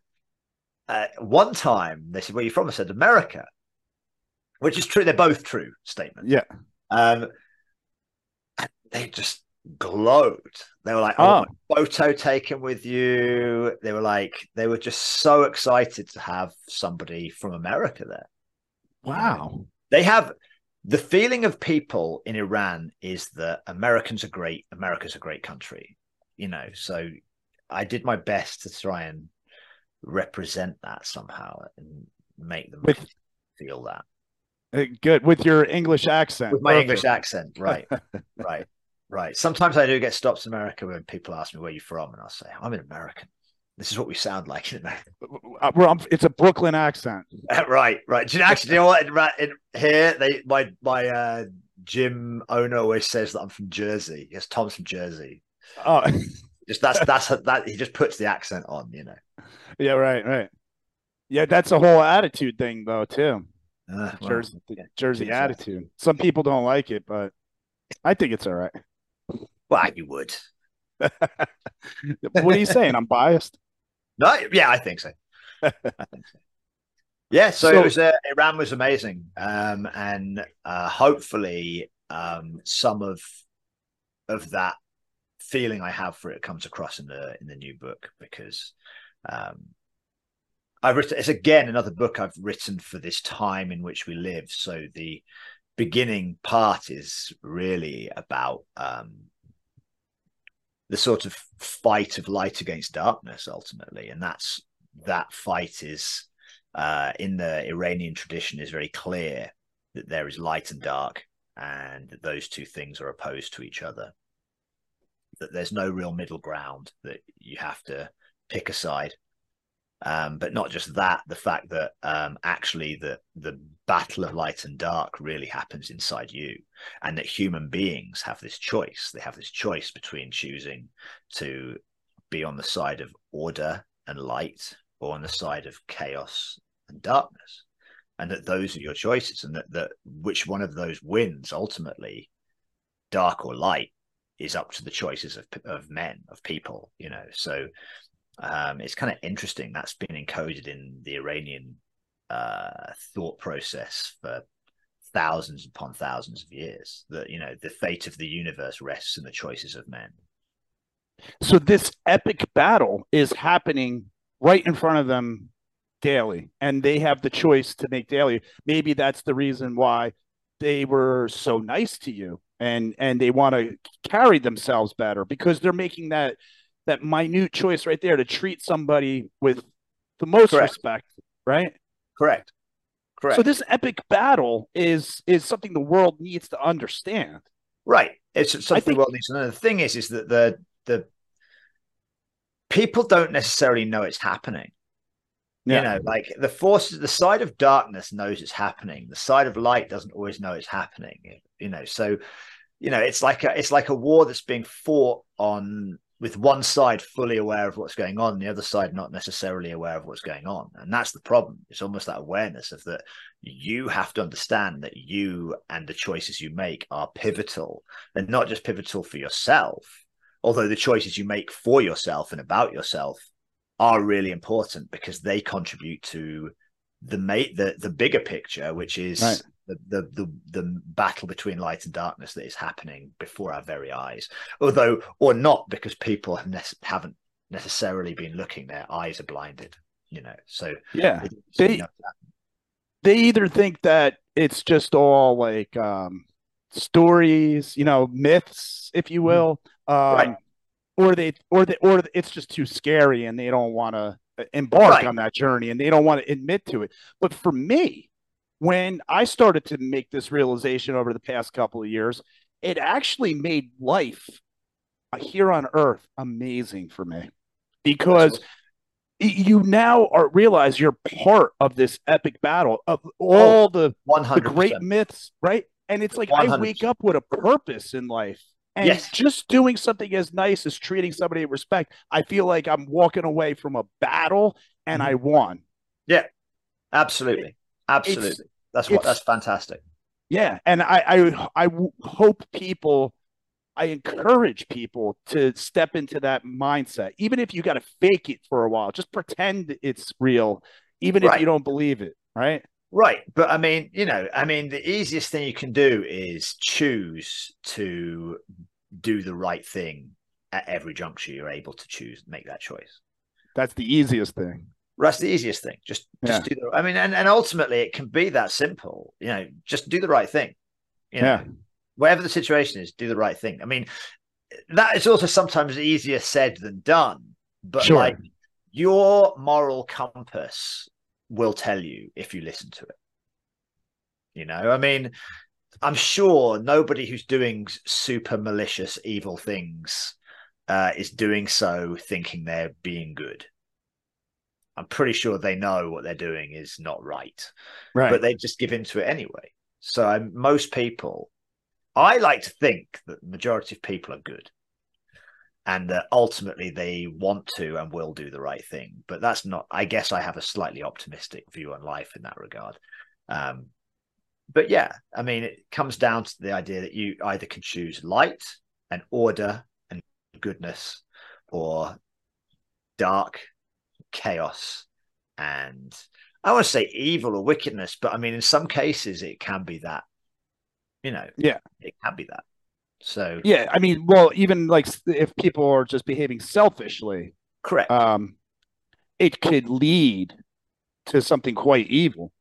[SPEAKER 2] uh, one time they said, "Where are you from?" I said, "America," which is true. They're both true statements.
[SPEAKER 1] yeah.
[SPEAKER 2] Um, they just glowed. They were like, "Oh,
[SPEAKER 1] Oh.
[SPEAKER 2] photo taken with you." They were like, they were just so excited to have somebody from America there.
[SPEAKER 1] Wow.
[SPEAKER 2] They have the feeling of people in Iran is that Americans are great. America's a great country, you know. So I did my best to try and represent that somehow and make them
[SPEAKER 1] With-
[SPEAKER 2] feel that
[SPEAKER 1] Uh, Good with your English accent.
[SPEAKER 2] with my
[SPEAKER 1] Perfect.
[SPEAKER 2] English accent. Right, right, right. Sometimes I do get stops in America when people ask me where you're from, and I'll say I'm an American. This is what we sound like in America.
[SPEAKER 1] Uh, It's a Brooklyn accent.
[SPEAKER 2] right, right. Do you know, actually, you know what? In, in here, they my my uh, gym owner always says that I'm from Jersey. Yes, Tom's from Jersey.
[SPEAKER 1] Oh,
[SPEAKER 2] Just that's that's that he just puts the accent on, you know.
[SPEAKER 1] yeah, right, right. Yeah, that's a whole attitude thing, though, too.
[SPEAKER 2] Uh, well,
[SPEAKER 1] Jersey,
[SPEAKER 2] yeah,
[SPEAKER 1] Jersey attitude. Some people don't like it, but I think it's all right.
[SPEAKER 2] Well, you would.
[SPEAKER 1] what are you saying? I'm biased.
[SPEAKER 2] No, yeah, I think so. I think so. Yeah, so,
[SPEAKER 1] So-
[SPEAKER 2] it was uh, Iran was amazing, um, and uh, hopefully um, some of of that feeling I have for it comes across in the in the new book because um, I've written it's again another book I've written for this time in which we live. So the beginning part is really about um, the sort of fight of light against darkness ultimately. And that's that fight is uh, in the iranian tradition is very clear that there is light and dark and that those two things are opposed to each other. That there's no real middle ground that you have to pick a side um, but not just that the fact that um, actually the the battle of light and dark really happens inside you and that human beings have this choice. They have this choice between choosing to be on the side of order and light or on the side of chaos and darkness and that those are your choices and that, that which one of those wins ultimately dark or light is up to the choices of, of men of people you know. So um, it's kind of interesting that's been encoded in the iranian uh, thought process for thousands upon thousands of years that you know the fate of the universe rests in the choices of men
[SPEAKER 1] So this epic battle is happening right in front of them daily, and they have the choice to make daily. Maybe that's the reason why they were so nice to you, and and they want to carry themselves better because they're making that that minute choice right there to treat somebody with the most
[SPEAKER 2] Correct.
[SPEAKER 1] respect, right?
[SPEAKER 2] correct correct
[SPEAKER 1] So this epic battle is is something the world needs to understand.
[SPEAKER 2] Right. It's something
[SPEAKER 1] think-
[SPEAKER 2] the world needs to know. The thing is, is that the the people don't necessarily know it's happening.
[SPEAKER 1] Yeah.
[SPEAKER 2] You know, like the forces, the side of darkness knows it's happening. The side of light doesn't always know it's happening. You know, so you know, it's like a it's like a war that's being fought on with one side fully aware of what's going on, the other side not necessarily aware of what's going on, and that's the problem. It's almost that awareness of that you have to understand that you and the choices you make are pivotal, and not just pivotal for yourself, although the choices you make for yourself and about yourself are really important because they contribute to the mate the the bigger picture, which is
[SPEAKER 1] Right.
[SPEAKER 2] The, the the the battle between light and darkness that is happening before our very eyes. Although or not because people have nec- haven't necessarily been looking, their eyes are blinded. You know, so
[SPEAKER 1] Yeah. They- they either think that it's just all like um stories, you know, myths, if you will, um,
[SPEAKER 2] Mm-hmm. Right.
[SPEAKER 1] or they or they or it's just too scary and they don't want to embark
[SPEAKER 2] Right.
[SPEAKER 1] on that journey and they don't want to admit to it. But for me, when I started to make this realization over the past couple of years, it actually made life here on Earth amazing for me because you now are realize you're part of this epic battle of all the the great myths, right? And it's like I wake up with a purpose in life And
[SPEAKER 2] Yes.
[SPEAKER 1] just doing something as nice as treating somebody with respect, I feel like I'm walking away from a battle and
[SPEAKER 2] Mhm.
[SPEAKER 1] I won.
[SPEAKER 2] Yeah, absolutely. Absolutely. That's what
[SPEAKER 1] it's-
[SPEAKER 2] that's fantastic.
[SPEAKER 1] Yeah, and I I I w- hope people, I encourage people to step into that mindset, even if you got to fake it for a while. Just pretend it's real, even if you don't believe it. Right?
[SPEAKER 2] Right. But I mean, you know, I mean, the easiest thing you can do is choose to do the right thing at every juncture you're able to choose, make that choice.
[SPEAKER 1] That's the easiest thing.
[SPEAKER 2] That's the easiest thing. Just, just do the. I mean, and, and ultimately, it can be that simple. You know, just do the right thing. You know,
[SPEAKER 1] Yeah.
[SPEAKER 2] whatever the situation is, do the right thing. I mean, that is also sometimes easier said than done. But
[SPEAKER 1] Sure.
[SPEAKER 2] like your moral compass will tell you if you listen to it. You know, I mean, I'm sure nobody who's doing super malicious, evil things uh, is doing so thinking they're being good. I'm pretty sure they know what they're doing is not right
[SPEAKER 1] Right.
[SPEAKER 2] but they just give into it anyway. So um, most people, I like to think that the majority of people are good, and that ultimately they want to and will do the right thing. But that's not. I guess I have a slightly optimistic view on life in that regard. Um, but yeah, I mean, it comes down to the idea that you either can choose light and order and goodness, or dark chaos and I want to say evil or wickedness, but I mean, in some cases, it can be that. You know,
[SPEAKER 1] Yeah.
[SPEAKER 2] it can be that. So,
[SPEAKER 1] yeah, I mean, well, even like if people are just behaving selfishly,
[SPEAKER 2] correct.
[SPEAKER 1] um, it could lead to something quite evil.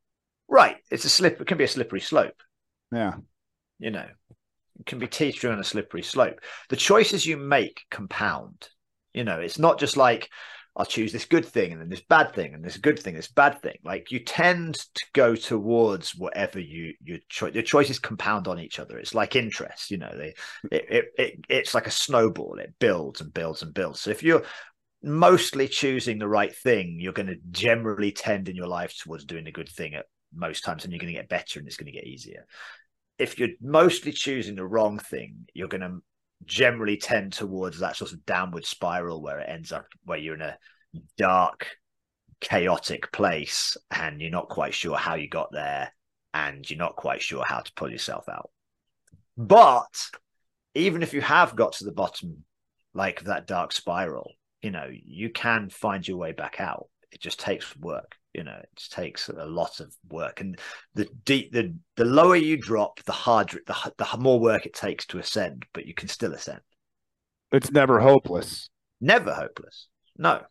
[SPEAKER 2] right. It's a slip. It can be a slippery slope.
[SPEAKER 1] Yeah.
[SPEAKER 2] You know, it can be teetering on a slippery slope. The choices you make compound. You know, it's not just like I'll choose this good thing and then this bad thing and this good thing, this bad thing. Like you tend to go towards whatever you your choice. Your choices compound on each other. It's like interest. You know, they it, it, it it's like a snowball. It builds and builds and builds. So if you're mostly choosing the right thing, you're going to generally tend in your life towards doing the good thing at most times, and you're going to get better and it's going to get easier. If you're mostly choosing the wrong thing, you're going to generally tend towards that sort of downward spiral where it ends up where you're in a dark, chaotic place and you're not quite sure how you got there and you're not quite sure how to pull yourself out. But even if you have got to the bottom, like that dark spiral, you know, you can find your way back out. It just takes work, you know, it takes a lot of work. And the deep, the the lower you drop, the harder, the the more work it takes to ascend. But you can still ascend.
[SPEAKER 1] It's never hopeless.
[SPEAKER 2] Never hopeless. No.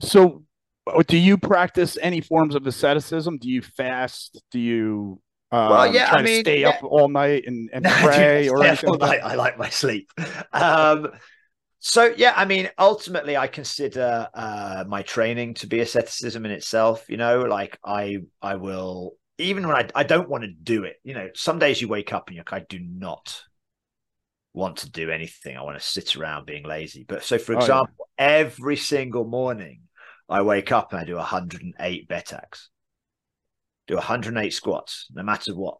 [SPEAKER 1] So, uh, do you practice any forms of asceticism? Do you fast? Do you um,
[SPEAKER 2] Well, yeah, I mean,
[SPEAKER 1] stay
[SPEAKER 2] yeah.
[SPEAKER 1] up all night and, and
[SPEAKER 2] No, I do
[SPEAKER 1] pray or anything? like?
[SPEAKER 2] I like my sleep. Um, so yeah, I mean, ultimately, I consider uh, my training to be asceticism in itself. You know, like I, I will even when I, I don't want to do it. You know, some days you wake up and you're like, I do not want to do anything. I want to sit around being lazy. But so, for
[SPEAKER 1] Oh, yeah.
[SPEAKER 2] example, every single morning I wake up and I do 108 baithaks, do 108 squats, no matter what,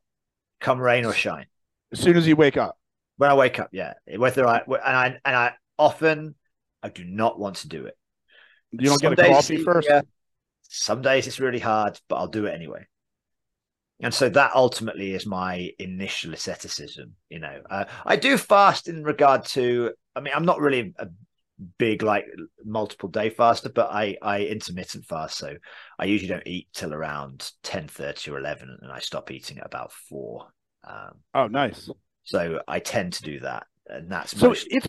[SPEAKER 2] come rain or shine
[SPEAKER 1] As soon as you wake up.
[SPEAKER 2] when I wake up, yeah. Whether I and I and I often I do not want to do it.
[SPEAKER 1] You don't
[SPEAKER 2] Some
[SPEAKER 1] get a
[SPEAKER 2] days
[SPEAKER 1] coffee first?
[SPEAKER 2] easier, Some days it's really hard, but I'll do it anyway. And so that ultimately is my initial asceticism. You know, uh, I do fast in regard to. I mean, I'm not really a big like multiple day faster, but I I intermittent fast. So I usually don't eat till around ten thirty or eleven, and I stop eating at about four. Um,
[SPEAKER 1] Oh, nice.
[SPEAKER 2] so I tend to do that, and that's
[SPEAKER 1] So it's.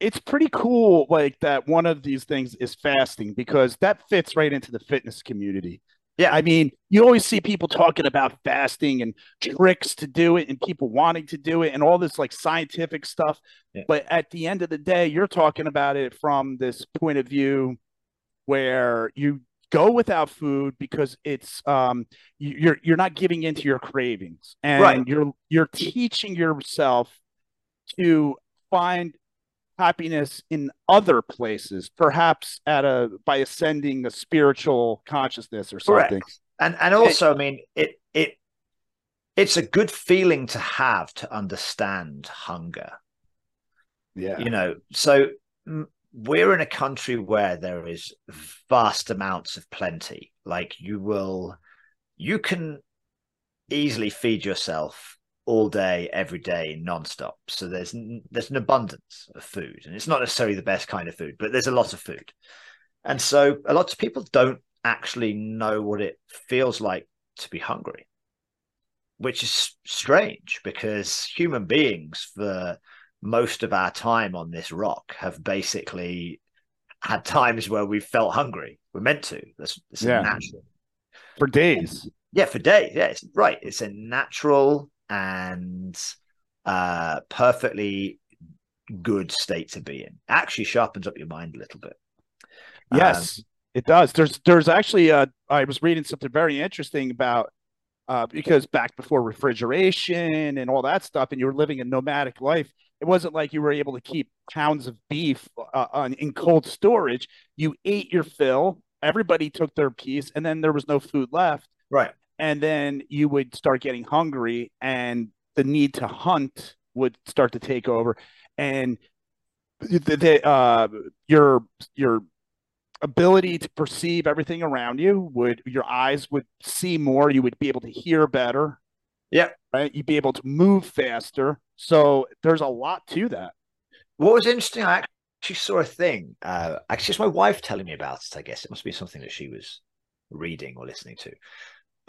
[SPEAKER 1] It's pretty cool like that one of these things is fasting because that fits right into the fitness community
[SPEAKER 2] Yeah.
[SPEAKER 1] i mean you always see people talking about fasting and tricks to do it and people wanting to do it and all this like scientific stuff
[SPEAKER 2] Yeah.
[SPEAKER 1] but at the end of the day you're talking about it from this point of view where you go without food because it's um you- you're you're not giving into your cravings and
[SPEAKER 2] Right.
[SPEAKER 1] you're you're teaching yourself to find happiness in other places perhaps at a by ascending a spiritual consciousness or something. Correct.
[SPEAKER 2] and and also, I mean, it it it's a good feeling to have to understand hunger.
[SPEAKER 1] Yeah.
[SPEAKER 2] You know, so we're in a country where there is vast amounts of plenty. Like you will, you can easily feed yourself all day, every day, nonstop. So there's there's an abundance of food, and it's not necessarily the best kind of food, but there's a lot of food. And so a lot of people don't actually know what it feels like to be hungry, which is strange because human beings for most of our time on this rock have basically had times where we felt hungry. We're meant to. That's, that's yeah. natural.
[SPEAKER 1] For days.
[SPEAKER 2] Yeah, for days. Yeah, it's right. It's a natural and uh perfectly good state to be in. Actually sharpens up your mind a little bit.
[SPEAKER 1] Yes, um, it does. There's there's actually uh I was reading something very interesting about uh because back before refrigeration and all that stuff and you were living a nomadic life, it wasn't like you were able to keep pounds of beef uh, on, in cold storage. You ate your fill, everybody took their piece, and then there was no food left.
[SPEAKER 2] Right.
[SPEAKER 1] And then you would start getting hungry, and the need to hunt would start to take over. And the, the uh, your your ability to perceive everything around you would your eyes would see more you would be able to hear better
[SPEAKER 2] yeah
[SPEAKER 1] right you'd be able to move faster so there's a lot to that.
[SPEAKER 2] What was interesting, I actually saw a thing. Uh, actually, it's my wife telling me about it. I guess it must be something that she was reading or listening to.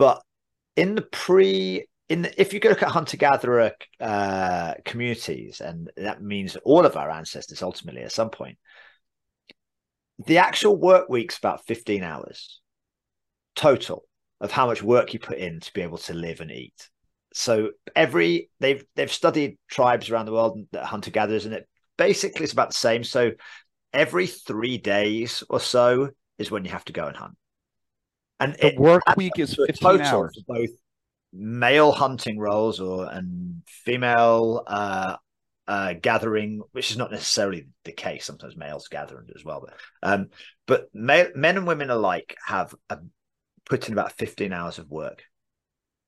[SPEAKER 2] But in the pre, in the, if you go look at hunter gatherer uh, communities, and that means all of our ancestors ultimately at some point, the actual work week's about 15 hours total of how much work you put in to be able to live and eat. So every they've they've studied tribes around the world that hunter gatherers and it basically it's about the same. So every three days or so is when you have to go and hunt
[SPEAKER 1] and the it, work week is 15 hours
[SPEAKER 2] for both male hunting roles or and female uh uh, gathering, which is not necessarily the case. Sometimes males gather as well, but um, but men and women alike have a, put in about fifteen hours of work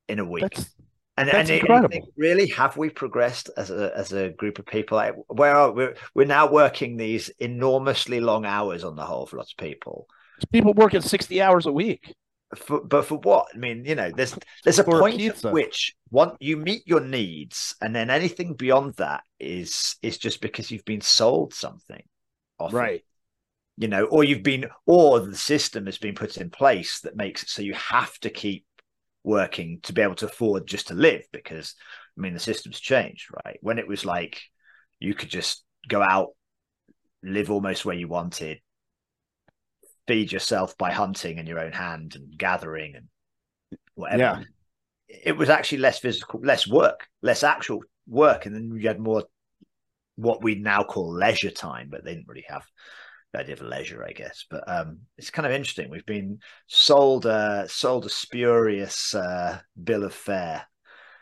[SPEAKER 2] in a week.
[SPEAKER 1] That's,
[SPEAKER 2] and, That's and incredible. It, really, have we progressed as a as a group of people? Like, where are we? We're now working these enormously long hours on the whole for lots of people.
[SPEAKER 1] People working sixty hours a week.
[SPEAKER 2] For, but for what? I mean, you know, there's there's a for point a at which one you meet your needs, and then anything beyond that is is just because you've been sold something,
[SPEAKER 1] often. right?
[SPEAKER 2] You know, or you've been, or the system has been put in place that makes it so you have to keep working to be able to afford just to live because I mean the system's changed, right? When it was like you could just go out, live almost where you wanted, feed yourself by hunting in your own hand and gathering and whatever.
[SPEAKER 1] Yeah.
[SPEAKER 2] It was actually less physical, less work, less actual work, and then you had more what we now call leisure time, but they didn't really have the idea of leisure, I guess. But um, it's kind of interesting. We've been sold uh, sold a spurious uh, bill of fare.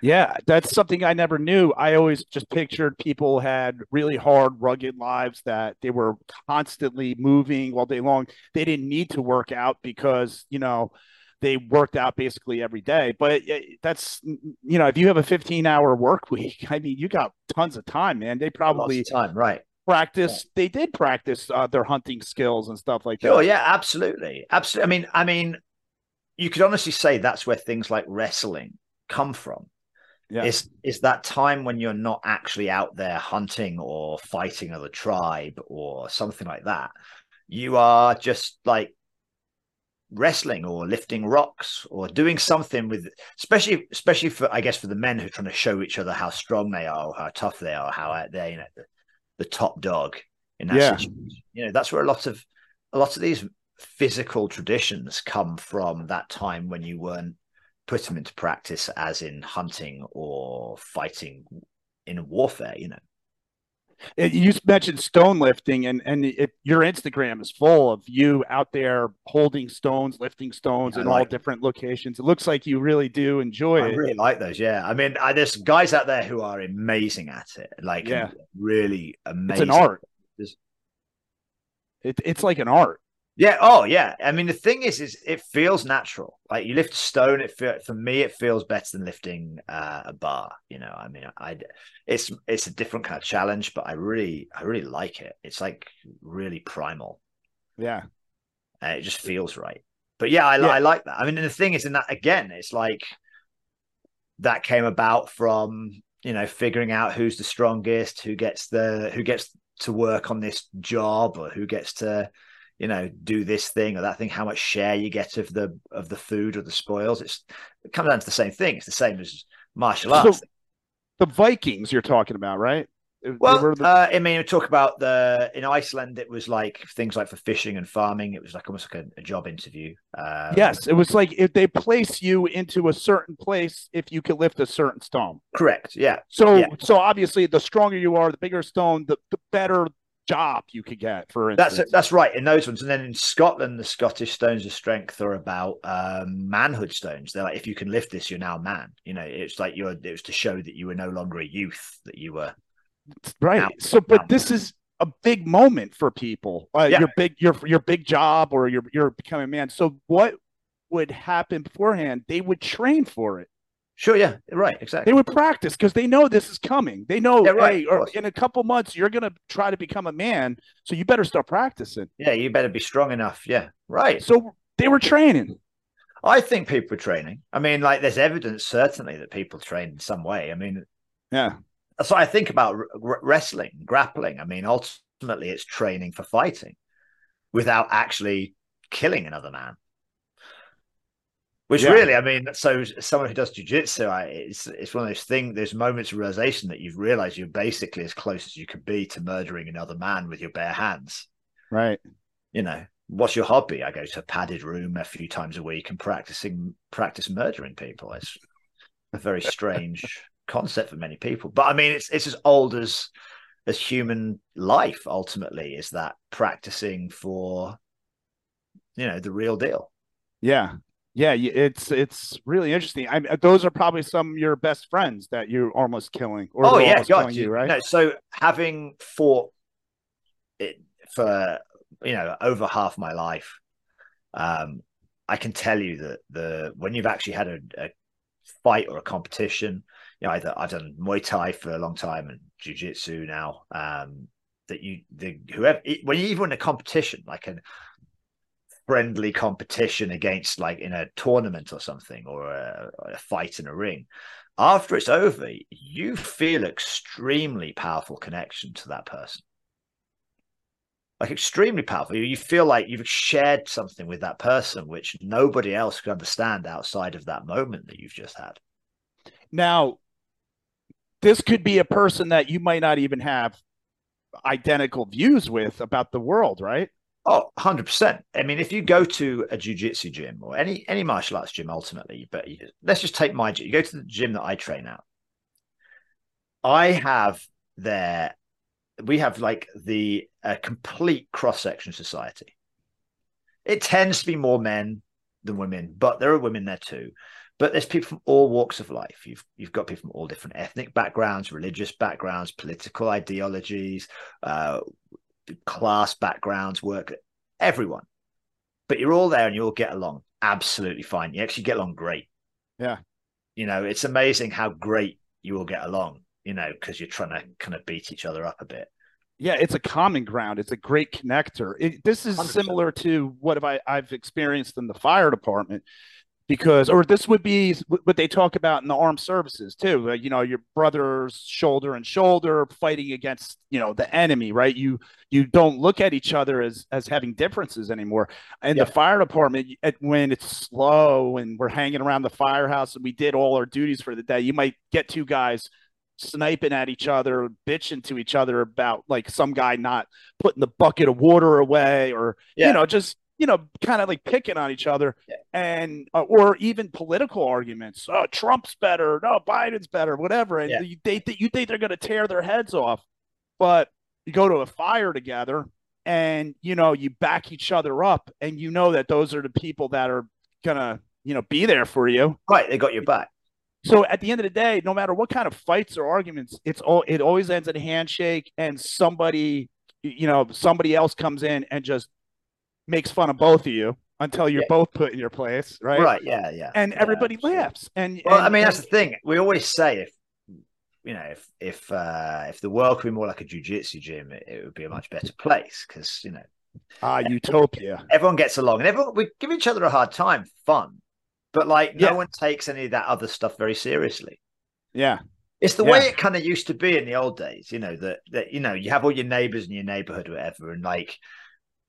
[SPEAKER 1] Yeah, that's something I never knew. I always just pictured people had really hard, rugged lives that they were constantly moving all day long. They didn't need to work out because you know they worked out basically every day. But that's you know, if you have a 15 hour work week, I mean, you got tons of time, man. They probably
[SPEAKER 2] time, right?
[SPEAKER 1] practice they did practice uh, their hunting skills and stuff like
[SPEAKER 2] that.
[SPEAKER 1] Oh
[SPEAKER 2] yeah, absolutely. Absolutely. I mean, I mean, you could honestly say that's where things like wrestling come from. Yeah. Is is that time when you're not actually out there hunting or fighting other tribe or something like that. You are just like wrestling or lifting rocks or doing something with especially especially for I guess for the men who are trying to show each other how strong they are or how tough they are, how uh, they you know the top dog in that yeah. situation. You know, that's where a lot of a lot of these physical traditions come from that time when you weren't put them into practice as in hunting or fighting in warfare, you know.
[SPEAKER 1] Uh, you mentioned stone lifting, and and it, your Instagram is full of you out there holding stones, lifting stones yeah, in like all different locations. It looks like you really do enjoy
[SPEAKER 2] I
[SPEAKER 1] it.
[SPEAKER 2] I really like those. Yeah, I mean, I, there's guys out there who are amazing at it. Like, yeah. really amazing.
[SPEAKER 1] It's an art. It, it's like an art.
[SPEAKER 2] Yeah. Oh, yeah. I mean, the thing is, is it feels natural. Like you lift a stone, it feel, for me, it feels better than lifting uh, a bar. You know, I mean, I it's it's a different kind of challenge, but I really I really like it. It's like really primal.
[SPEAKER 1] Yeah.
[SPEAKER 2] And it just feels right. But yeah, I, yeah. I like that. I mean, the thing is, in that again, it's like that came about from you know figuring out who's the strongest, who gets the who gets to work on this job, or who gets to you know do this thing or that thing how much share you get of the of the food or the spoils. It's it comes down to the same thing. It's the same as martial arts. so
[SPEAKER 1] the vikings you're talking about right?
[SPEAKER 2] Well the... uh, i mean we talk about the in iceland it was like things like for fishing and farming it was like almost like a, a job interview.
[SPEAKER 1] Um, yes it was like if they place you into a certain place if you can lift a certain stone.
[SPEAKER 2] Correct yeah
[SPEAKER 1] so
[SPEAKER 2] yeah.
[SPEAKER 1] so obviously the stronger you are the bigger stone the, the better job you could get for
[SPEAKER 2] instance. that's that's right in those ones. And then in scotland the scottish stones of strength are about um, manhood stones. They're like if you can lift this you're now a man. You know it's like you're it was to show that you were no longer a youth that you were
[SPEAKER 1] right now, so but this is a big moment for people uh, yeah. your big your your big job or you're you're becoming a man. So what would happen beforehand they would train for it
[SPEAKER 2] Sure, yeah, right, exactly.
[SPEAKER 1] They would practice because they know this is coming. They know, yeah, right, hey, or er, in a couple months you're going to try to become a man, so you better start practicing.
[SPEAKER 2] Yeah, you better be strong enough. Yeah, right.
[SPEAKER 1] So they were training.
[SPEAKER 2] I think people were training. I mean, like, there's evidence certainly that people train in some way. I mean,
[SPEAKER 1] yeah.
[SPEAKER 2] So I think about r- wrestling, grappling. I mean, ultimately, it's training for fighting without actually killing another man. Which yeah. really, I mean, so someone who does jujitsu, it's it's one of those things, There's moments of realization that you've realized you're basically as close as you could be to murdering another man with your bare hands.
[SPEAKER 1] Right.
[SPEAKER 2] You know, what's your hobby? I go to a padded room a few times a week and practicing practice murdering people. It's a very strange concept for many people. But I mean, it's it's as old as as human life. Ultimately, is that practicing for you know the real deal.
[SPEAKER 1] Yeah, yeah, it's it's really interesting. I mean, those are probably some of your best friends that you're almost killing.
[SPEAKER 2] Or oh yeah, got you. right? No, so having fought it for you know over half my life, um, I can tell you that the when you've actually had a, a fight or a competition, you know, either I've done Muay Thai for a long time and Jiu Jitsu now. Um, that you the whoever when you even in a competition like an friendly competition against like in a tournament or something or a, a, fight in a ring after it's over you feel extremely powerful connection to that person. Like extremely powerful. You feel like you've shared something with that person which nobody else could understand outside of that moment that you've just had.
[SPEAKER 1] Now this could be a person that you might not even have identical views with about the world right
[SPEAKER 2] Oh, 100%. I mean, if you go to a jiu-jitsu gym or any any martial arts gym ultimately, but let's just take my gym. You go to the gym that I train at. I have there we have like the a complete cross-section society. It tends to be more men than women, but there are women there too. But there's people from all walks of life. You've you've got people from all different ethnic backgrounds, religious backgrounds, political ideologies, uh, class backgrounds, work, everyone. But you're all there and you all get along absolutely fine. You actually get along great.
[SPEAKER 1] Yeah.
[SPEAKER 2] You know, it's amazing how great you all get along, you know, because you're trying to kind of beat each other up a bit.
[SPEAKER 1] Yeah, it's a common ground. It's a great connector. It, this is 100%. similar to what I, I've experienced in the fire department because or this would be what they talk about in the armed services too you know your brothers shoulder and shoulder fighting against you know the enemy right you you don't look at each other as as having differences anymore in yeah. the fire department when it's slow and we're hanging around the firehouse and we did all our duties for the day you might get two guys sniping at each other, bitching to each other about like some guy not putting the bucket of water away or yeah. you know just you know, kind of like picking on each other, and uh, or even political arguments. Oh, Trump's better. No, Biden's better. Whatever. And yeah. you, they, you think they're going to tear their heads off, but you go to a fire together, and you know you back each other up, and you know that those are the people that are gonna you know be there for you.
[SPEAKER 2] Right, they got your back.
[SPEAKER 1] So at the end of the day, no matter what kind of fights or arguments, it's all it always ends in a handshake, and somebody, you know, somebody else comes in and just makes fun of both of you until you're
[SPEAKER 2] Yeah.
[SPEAKER 1] both put in your place, right?
[SPEAKER 2] Right. Yeah. Yeah.
[SPEAKER 1] And
[SPEAKER 2] yeah,
[SPEAKER 1] everybody
[SPEAKER 2] absolutely.
[SPEAKER 1] laughs. And
[SPEAKER 2] Well,
[SPEAKER 1] and-
[SPEAKER 2] I mean, that's the thing. We always say if you know if if uh, if the world could be more like a jujitsu gym, it, it would be a much better place because you know
[SPEAKER 1] ah utopia.
[SPEAKER 2] everyone gets along and everyone we give each other a hard time, fun, but like no
[SPEAKER 1] Yeah.
[SPEAKER 2] one takes any of that other stuff very seriously.
[SPEAKER 1] Yeah.
[SPEAKER 2] It's the way it kind of used to be in the old days, you know, that that you know, you have all your neighbors in your neighborhood, or whatever, and like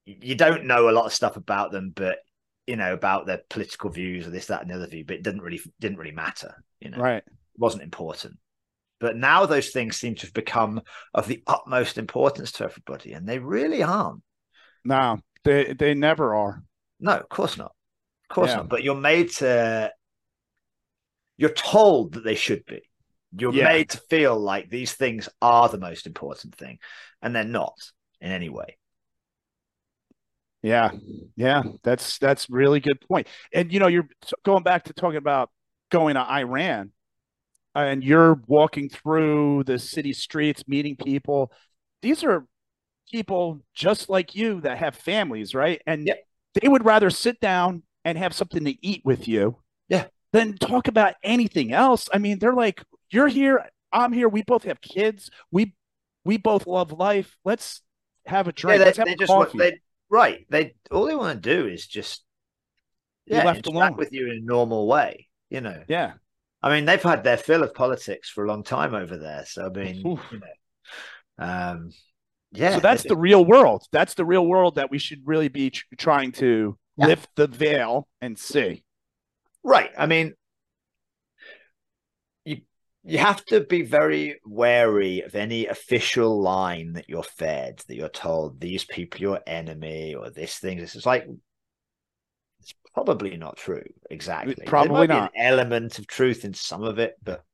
[SPEAKER 2] you don't know a lot of stuff about them, but you know, about their political views or this, that, and the other view, but it didn't really didn't really matter, you know,
[SPEAKER 1] Right.
[SPEAKER 2] it wasn't important. But now those things seem to have become of the utmost importance to everybody, and they really aren't.
[SPEAKER 1] No, they they never are.
[SPEAKER 2] No, of course not. Of course
[SPEAKER 1] Yeah.
[SPEAKER 2] not. But you're made to you're told that they should be. You're
[SPEAKER 1] Yeah.
[SPEAKER 2] made to feel like these things are the most important thing, and they're not in any way.
[SPEAKER 1] Yeah, yeah, that's that's really good point. And you know, you're going back to talking about going to Iran, and you're walking through the city streets, meeting people. These are people just like you that have families, right? And
[SPEAKER 2] Yep.
[SPEAKER 1] they would rather sit down and have something to eat with you,
[SPEAKER 2] Yeah.
[SPEAKER 1] than talk about anything else. I mean, they're like, "You're here, I'm here. We both have kids. We we both love life. Let's have a drink.
[SPEAKER 2] yeah,
[SPEAKER 1] Let's
[SPEAKER 2] they,
[SPEAKER 1] have
[SPEAKER 2] they
[SPEAKER 1] a
[SPEAKER 2] just want
[SPEAKER 1] coffee."
[SPEAKER 2] they right. They all they want to do is just yeah,
[SPEAKER 1] left
[SPEAKER 2] interact
[SPEAKER 1] alone.
[SPEAKER 2] with you in a normal way. You know,
[SPEAKER 1] yeah.
[SPEAKER 2] I mean, they've had their fill of politics for a long time over there. So I mean, you know, um, yeah.
[SPEAKER 1] so that's the real world. That's the real world that we should really be tr- trying to
[SPEAKER 2] Yeah.
[SPEAKER 1] lift the veil and see.
[SPEAKER 2] Right. I mean, you have to be very wary of any official line that you're fed, that you're told these people are your enemy or this thing. This is like it's probably not true exactly. There
[SPEAKER 1] probably
[SPEAKER 2] might be
[SPEAKER 1] not.
[SPEAKER 2] an element of truth in some of it, but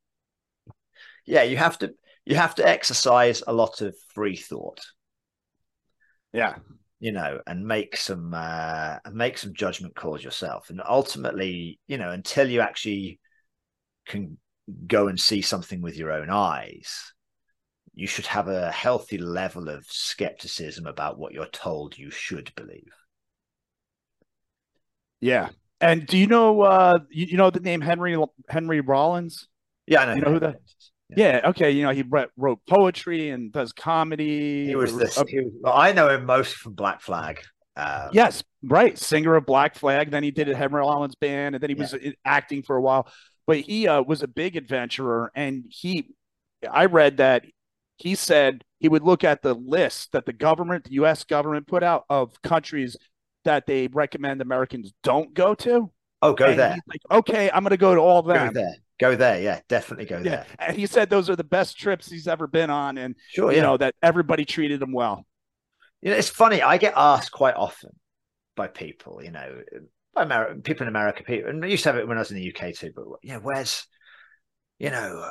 [SPEAKER 2] yeah, you have to you have to exercise a lot of free thought
[SPEAKER 1] Yeah.
[SPEAKER 2] you know, and make some uh, make some judgment calls yourself. And ultimately, you know, until you actually can go and see something with your own eyes, you should have a healthy level of skepticism about what you're told you should believe.
[SPEAKER 1] Yeah. And do you know uh you, you know the name Henry Henry Rollins?
[SPEAKER 2] Yeah, I know.
[SPEAKER 1] You know who that- Yeah. okay. You know, he wrote, poetry and does comedy.
[SPEAKER 2] He was this.
[SPEAKER 1] a-
[SPEAKER 2] he was- well, I know him most from Black Flag. Um,
[SPEAKER 1] Yes, right. Singer of Black Flag. Then he did a Henry Rollins band, and then he was uh, acting for a while. But he uh, was a big adventurer, and he, I read that he said he would look at the list that the government, the U.S. government, put out of countries that they recommend Americans don't go to.
[SPEAKER 2] Oh, go
[SPEAKER 1] and
[SPEAKER 2] there.
[SPEAKER 1] he's like, okay, I'm going to go to all of
[SPEAKER 2] Go
[SPEAKER 1] them.
[SPEAKER 2] there. Go there. Yeah, definitely go
[SPEAKER 1] Yeah,
[SPEAKER 2] there.
[SPEAKER 1] and he said those are the best trips he's ever been on, and
[SPEAKER 2] Sure.
[SPEAKER 1] you
[SPEAKER 2] Yeah.
[SPEAKER 1] know that everybody treated him well.
[SPEAKER 2] You know, it's funny. I get asked quite often by people, you know, Ameri- people in America, people, and I used to have it when I was in the UK too. But you know, where's, you know,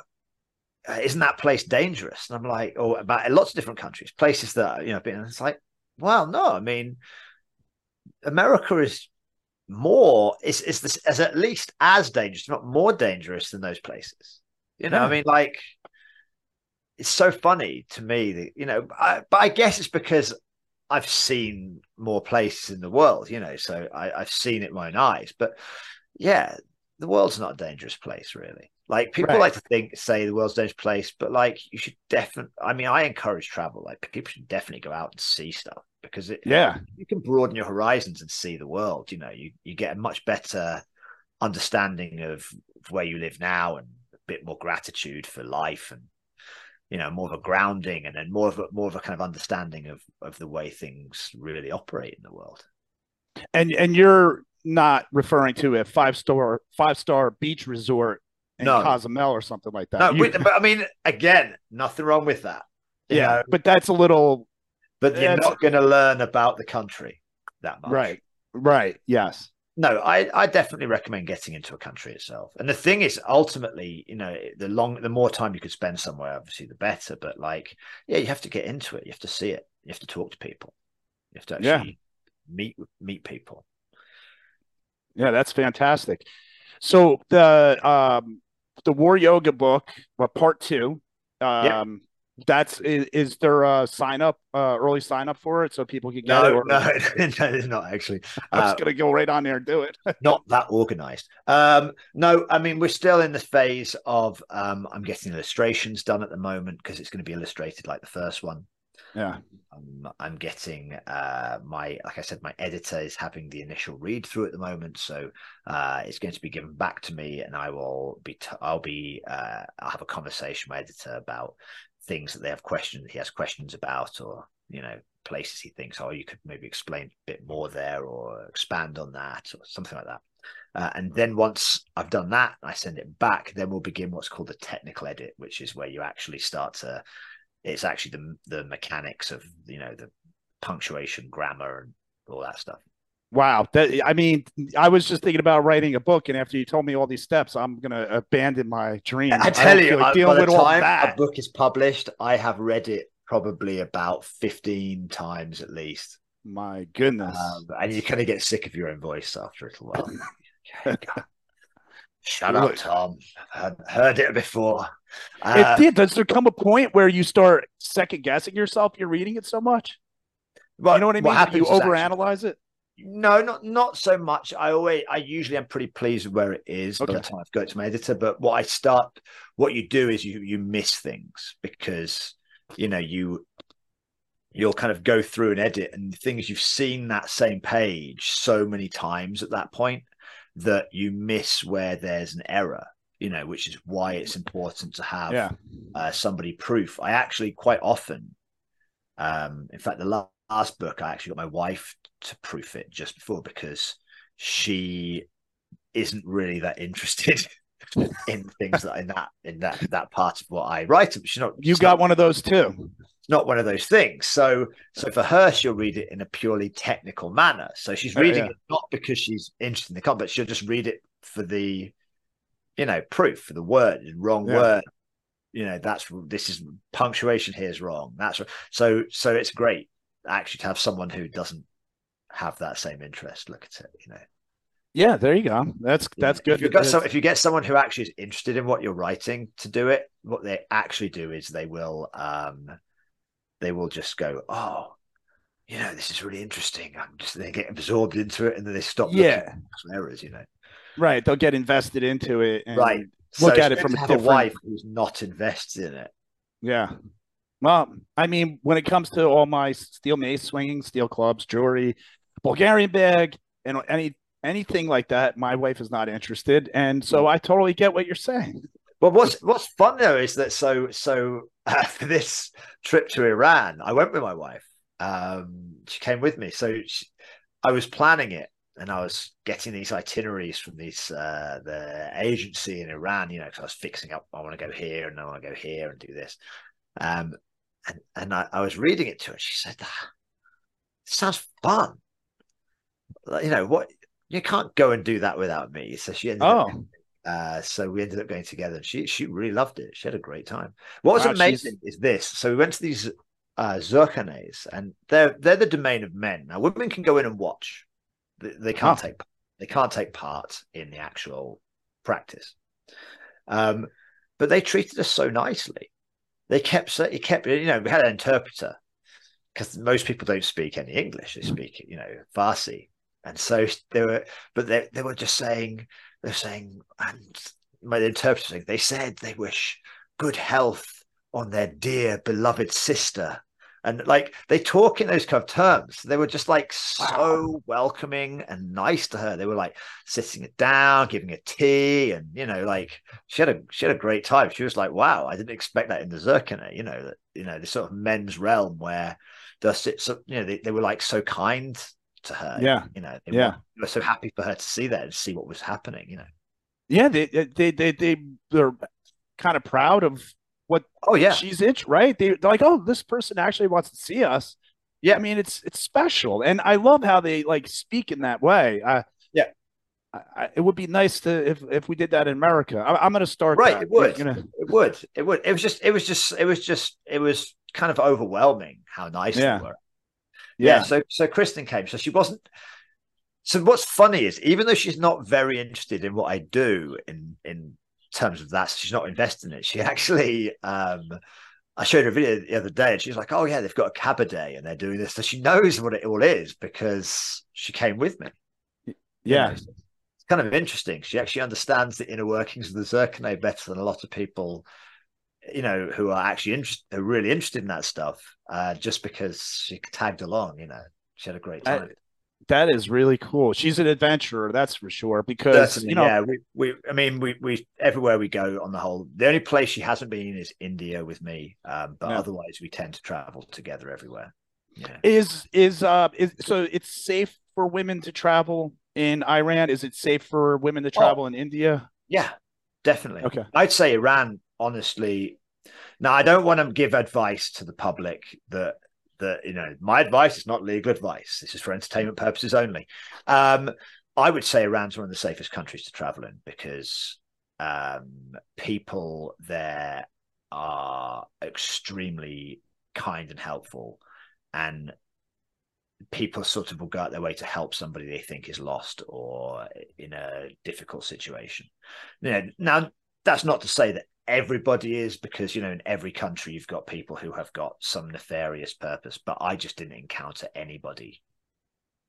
[SPEAKER 2] uh, isn't that place dangerous? And I'm like, oh, about lots of different countries, places that you know, been. And it's like, well, no, I mean, America is more is is this as at least as dangerous, not more dangerous than those places. You know,
[SPEAKER 1] Yeah.
[SPEAKER 2] I mean, like. It's so funny to me that you know, I, but I guess it's because I've seen more places in the world, you know, so I, I've seen it my own eyes. But yeah, the world's not a dangerous place, really. Like people
[SPEAKER 1] Right.
[SPEAKER 2] like to think, say the world's a dangerous place, but like you should definitely. I mean, I encourage travel. Like people should definitely go out and see stuff because it,
[SPEAKER 1] Yeah,
[SPEAKER 2] you can broaden your horizons and see the world. You know, you you get a much better understanding of where you live now and a bit more gratitude for life and you know more of a grounding and then more of a more of a kind of understanding of of the way things really operate in the world.
[SPEAKER 1] and and you're not referring to a five star five star beach resort in
[SPEAKER 2] No.
[SPEAKER 1] Cozumel or something like that.
[SPEAKER 2] No,
[SPEAKER 1] You-
[SPEAKER 2] but, but I mean, again, nothing wrong with that.
[SPEAKER 1] yeah,
[SPEAKER 2] know,
[SPEAKER 1] but that's a little
[SPEAKER 2] but you're
[SPEAKER 1] That's-
[SPEAKER 2] not going to learn about the country that much.
[SPEAKER 1] right, right. Yes,
[SPEAKER 2] no I, I definitely recommend getting into a country itself. And the thing is ultimately you know the long the more time you could spend somewhere obviously the better. But like yeah you have to get into it. You have to see it. You have to talk to people. You have to
[SPEAKER 1] Yeah.
[SPEAKER 2] actually meet meet people.
[SPEAKER 1] Yeah, that's fantastic. So the um the War Yoga book, well, part two, um, That's is, is there a sign up, uh, early sign up for it so people can get
[SPEAKER 2] no,
[SPEAKER 1] it?
[SPEAKER 2] No, no, not actually.
[SPEAKER 1] I'm
[SPEAKER 2] Uh,
[SPEAKER 1] just gonna go right on there and do it.
[SPEAKER 2] not that organized. Um, no, I mean we're still in the phase of um, I'm getting illustrations done at the moment because it's going to be illustrated like the first one.
[SPEAKER 1] yeah.
[SPEAKER 2] Um, I'm getting uh, my, like I said, my editor is having the initial read through at the moment, so uh, it's going to be given back to me, and I will be, t- I'll be, uh, I'll have a conversation with my editor about things that they have questions, he has questions about, or you know, places he thinks, oh, you could maybe explain a bit more there, or expand on that, or something like that. Uh, and then once I've done that, I send it back. Then we'll begin what's called the technical edit, which is where you actually start to it's actually the the mechanics of you know the punctuation, grammar, and all that stuff.
[SPEAKER 1] Wow. That I mean, I was just thinking about writing a book, and after you told me all these steps, I'm gonna abandon my dream.
[SPEAKER 2] I tell you,
[SPEAKER 1] feel like
[SPEAKER 2] I-
[SPEAKER 1] dealing
[SPEAKER 2] by the
[SPEAKER 1] with all
[SPEAKER 2] time a book is published, I have read it probably about fifteen times at least,
[SPEAKER 1] My goodness.
[SPEAKER 2] um, and you kind of get sick of your own voice after a little while. Okay. Shut
[SPEAKER 1] Look-
[SPEAKER 2] up, Tom. I've heard it before. Uh,
[SPEAKER 1] it did. Does there come a point where you start second guessing yourself? You're reading it so much.
[SPEAKER 2] well,
[SPEAKER 1] you know what I mean?
[SPEAKER 2] happens
[SPEAKER 1] you
[SPEAKER 2] is actually-
[SPEAKER 1] overanalyze it.
[SPEAKER 2] No, not not so much. I always, I usually am pretty pleased with where it is by the
[SPEAKER 1] Okay.
[SPEAKER 2] time I've got to my editor. But what I start, what you do is you you miss things because you know you you'll kind of go through and edit and things you've seen that same page so many times at that point that you miss where there's an error. You know, which is why it's important to have
[SPEAKER 1] Yeah.
[SPEAKER 2] uh, somebody proof. I actually quite often, um, in fact, the la- last book I actually got my wife to proof it just before because she isn't really that interested in things that in that in that that part of what I write. She's not.
[SPEAKER 1] You got
[SPEAKER 2] not,
[SPEAKER 1] one of those too.
[SPEAKER 2] Not one of those things. So so for her, she'll read it in a purely technical manner. So she's
[SPEAKER 1] Yeah,
[SPEAKER 2] reading
[SPEAKER 1] yeah.
[SPEAKER 2] it not because she's interested in the content, but she'll just read it for the, you know, proof for the word, wrong
[SPEAKER 1] Yeah.
[SPEAKER 2] word. You know, that's this is punctuation here is wrong. That's so so it's great actually to have someone who doesn't have that same interest look at it. You know,
[SPEAKER 1] Yeah, there you go. That's that's
[SPEAKER 2] if
[SPEAKER 1] good.
[SPEAKER 2] you got some, if you get someone who actually is interested in what you're writing to do it, what they actually do is they will um they will just go, oh, you know, this is really interesting. I'm just they get absorbed into it and then they stop.
[SPEAKER 1] Yeah.
[SPEAKER 2] some errors. You know,
[SPEAKER 1] right. They'll get invested into it. And,
[SPEAKER 2] right.
[SPEAKER 1] look
[SPEAKER 2] So
[SPEAKER 1] at it from a different-
[SPEAKER 2] wife who's not invested in it.
[SPEAKER 1] Yeah. Well, I mean, when it comes to all my steel mace swinging, steel clubs, jewelry, Bulgarian bag, and any anything like that, my wife is not interested, and so I totally get what you're saying.
[SPEAKER 2] But what's what's fun though is that so so for this trip to Iran, I went with my wife. Um, she came with me, so she, I was planning it, and I was getting these itineraries from these uh, the agency in Iran. You know, because I was fixing up. I want to go here, and I want to go here, and do this. Um, and and I, I was reading it to her. She said, "Ah, "Sounds fun." You know what? You can't go and do that without me. So she ended up
[SPEAKER 1] Oh,
[SPEAKER 2] uh, so we ended up going together. and She she really loved it. She had a great time. What was
[SPEAKER 1] Wow, she's-
[SPEAKER 2] amazing is this. So we went to these uh, and they're they're the domain of men. Now women can go in and watch. They, they can't
[SPEAKER 1] Oh.
[SPEAKER 2] take they can't take part in the actual practice. Um, but they treated us so nicely. They kept it kept you know we had an interpreter because most people don't speak any English. They speak you know Farsi, and so they were but they they were just saying they're saying, and my interpreter saying, they said they wish good health on their dear beloved sister. And like they talk in those kind of terms. They were just like so welcoming and nice to her. They were like sitting it down, giving her tea, and you know, like she had a she had a great time. She was like, "Wow, I didn't expect that in the Zurkhaneh." You know, that you know, the sort of men's realm where the so, you know they, they were like so kind to her.
[SPEAKER 1] Yeah.
[SPEAKER 2] you know, they
[SPEAKER 1] Yeah.
[SPEAKER 2] were, they were so happy for her to see that and see what was happening. You know.
[SPEAKER 1] yeah. They they they they they're kind of proud of what
[SPEAKER 2] Oh yeah,
[SPEAKER 1] she's in, right? They, they're like, oh, this person actually wants to see us.
[SPEAKER 2] Yeah.
[SPEAKER 1] I mean, it's it's special, and I love how they like speak in that way. Uh,
[SPEAKER 2] Yeah.
[SPEAKER 1] I, it would be nice to if if we did that in America. I, I'm going to start.
[SPEAKER 2] Right,
[SPEAKER 1] that.
[SPEAKER 2] it would.
[SPEAKER 1] You know,
[SPEAKER 2] it would. It would. It was just. It was just. It was just. It was kind of overwhelming how nice
[SPEAKER 1] Yeah.
[SPEAKER 2] they were. Yeah.
[SPEAKER 1] yeah,
[SPEAKER 2] So so Kristen came. So she wasn't. So what's funny is even though she's not very interested in what I do in in terms of that, she's not invested in it. She actually um I showed her a video the other day and she's like, Oh yeah, they've got a cabaret and they're doing this. So she knows what it all is because she came with me.
[SPEAKER 1] Yeah.
[SPEAKER 2] You know, it's kind of interesting. She actually understands the inner workings of the Zurkhaneh better than a lot of people, you know, who are actually interested, are really interested in that stuff, uh, just because she tagged along, you know, she had a great time.
[SPEAKER 1] I, that is really cool. She's an adventurer, that's for sure. Because Certainly, you know,
[SPEAKER 2] yeah, we, we, I mean, we, we, everywhere we go on the whole, the only place she hasn't been is India with me, um, but yeah. otherwise we tend to travel together everywhere.
[SPEAKER 1] Yeah. Is is uh is so it's safe for women to travel in Iran? Is it safe for women to travel oh, in India?
[SPEAKER 2] Yeah, definitely.
[SPEAKER 1] Okay,
[SPEAKER 2] I'd say Iran. Honestly, now I don't want to give advice to the public that that you know my advice is not legal advice. This is for entertainment purposes only. Um, i would say iran's one of the safest countries to travel in because um, people there are extremely kind and helpful and people sort of will go out their way to help somebody they think is lost or in a difficult situation. You know, now that's not to say that everybody is because you know in every country you've got people who have got some nefarious purpose but i just didn't encounter anybody.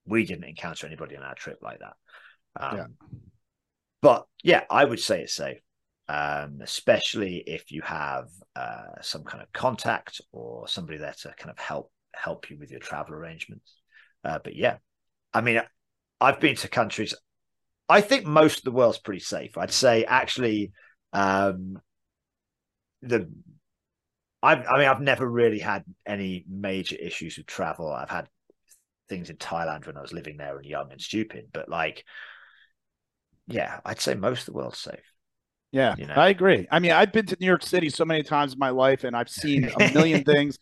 [SPEAKER 2] We didn't encounter anybody on our trip like that. Um, yeah. but yeah i would say it's safe. Um, especially if you have uh, some kind of contact or somebody there to kind of help help you with your travel arrangements. Uh, but yeah i mean i've been to countries i think most of the world's pretty safe. I'd say actually um, the I've, I mean, I've never really had any major issues with travel. I've had things in Thailand when I was living there and young and stupid, but like, yeah, I'd say most of the world's safe.
[SPEAKER 1] Yeah, you know? I agree. I mean, I've been to New York City so many times in my life, and I've seen a million things.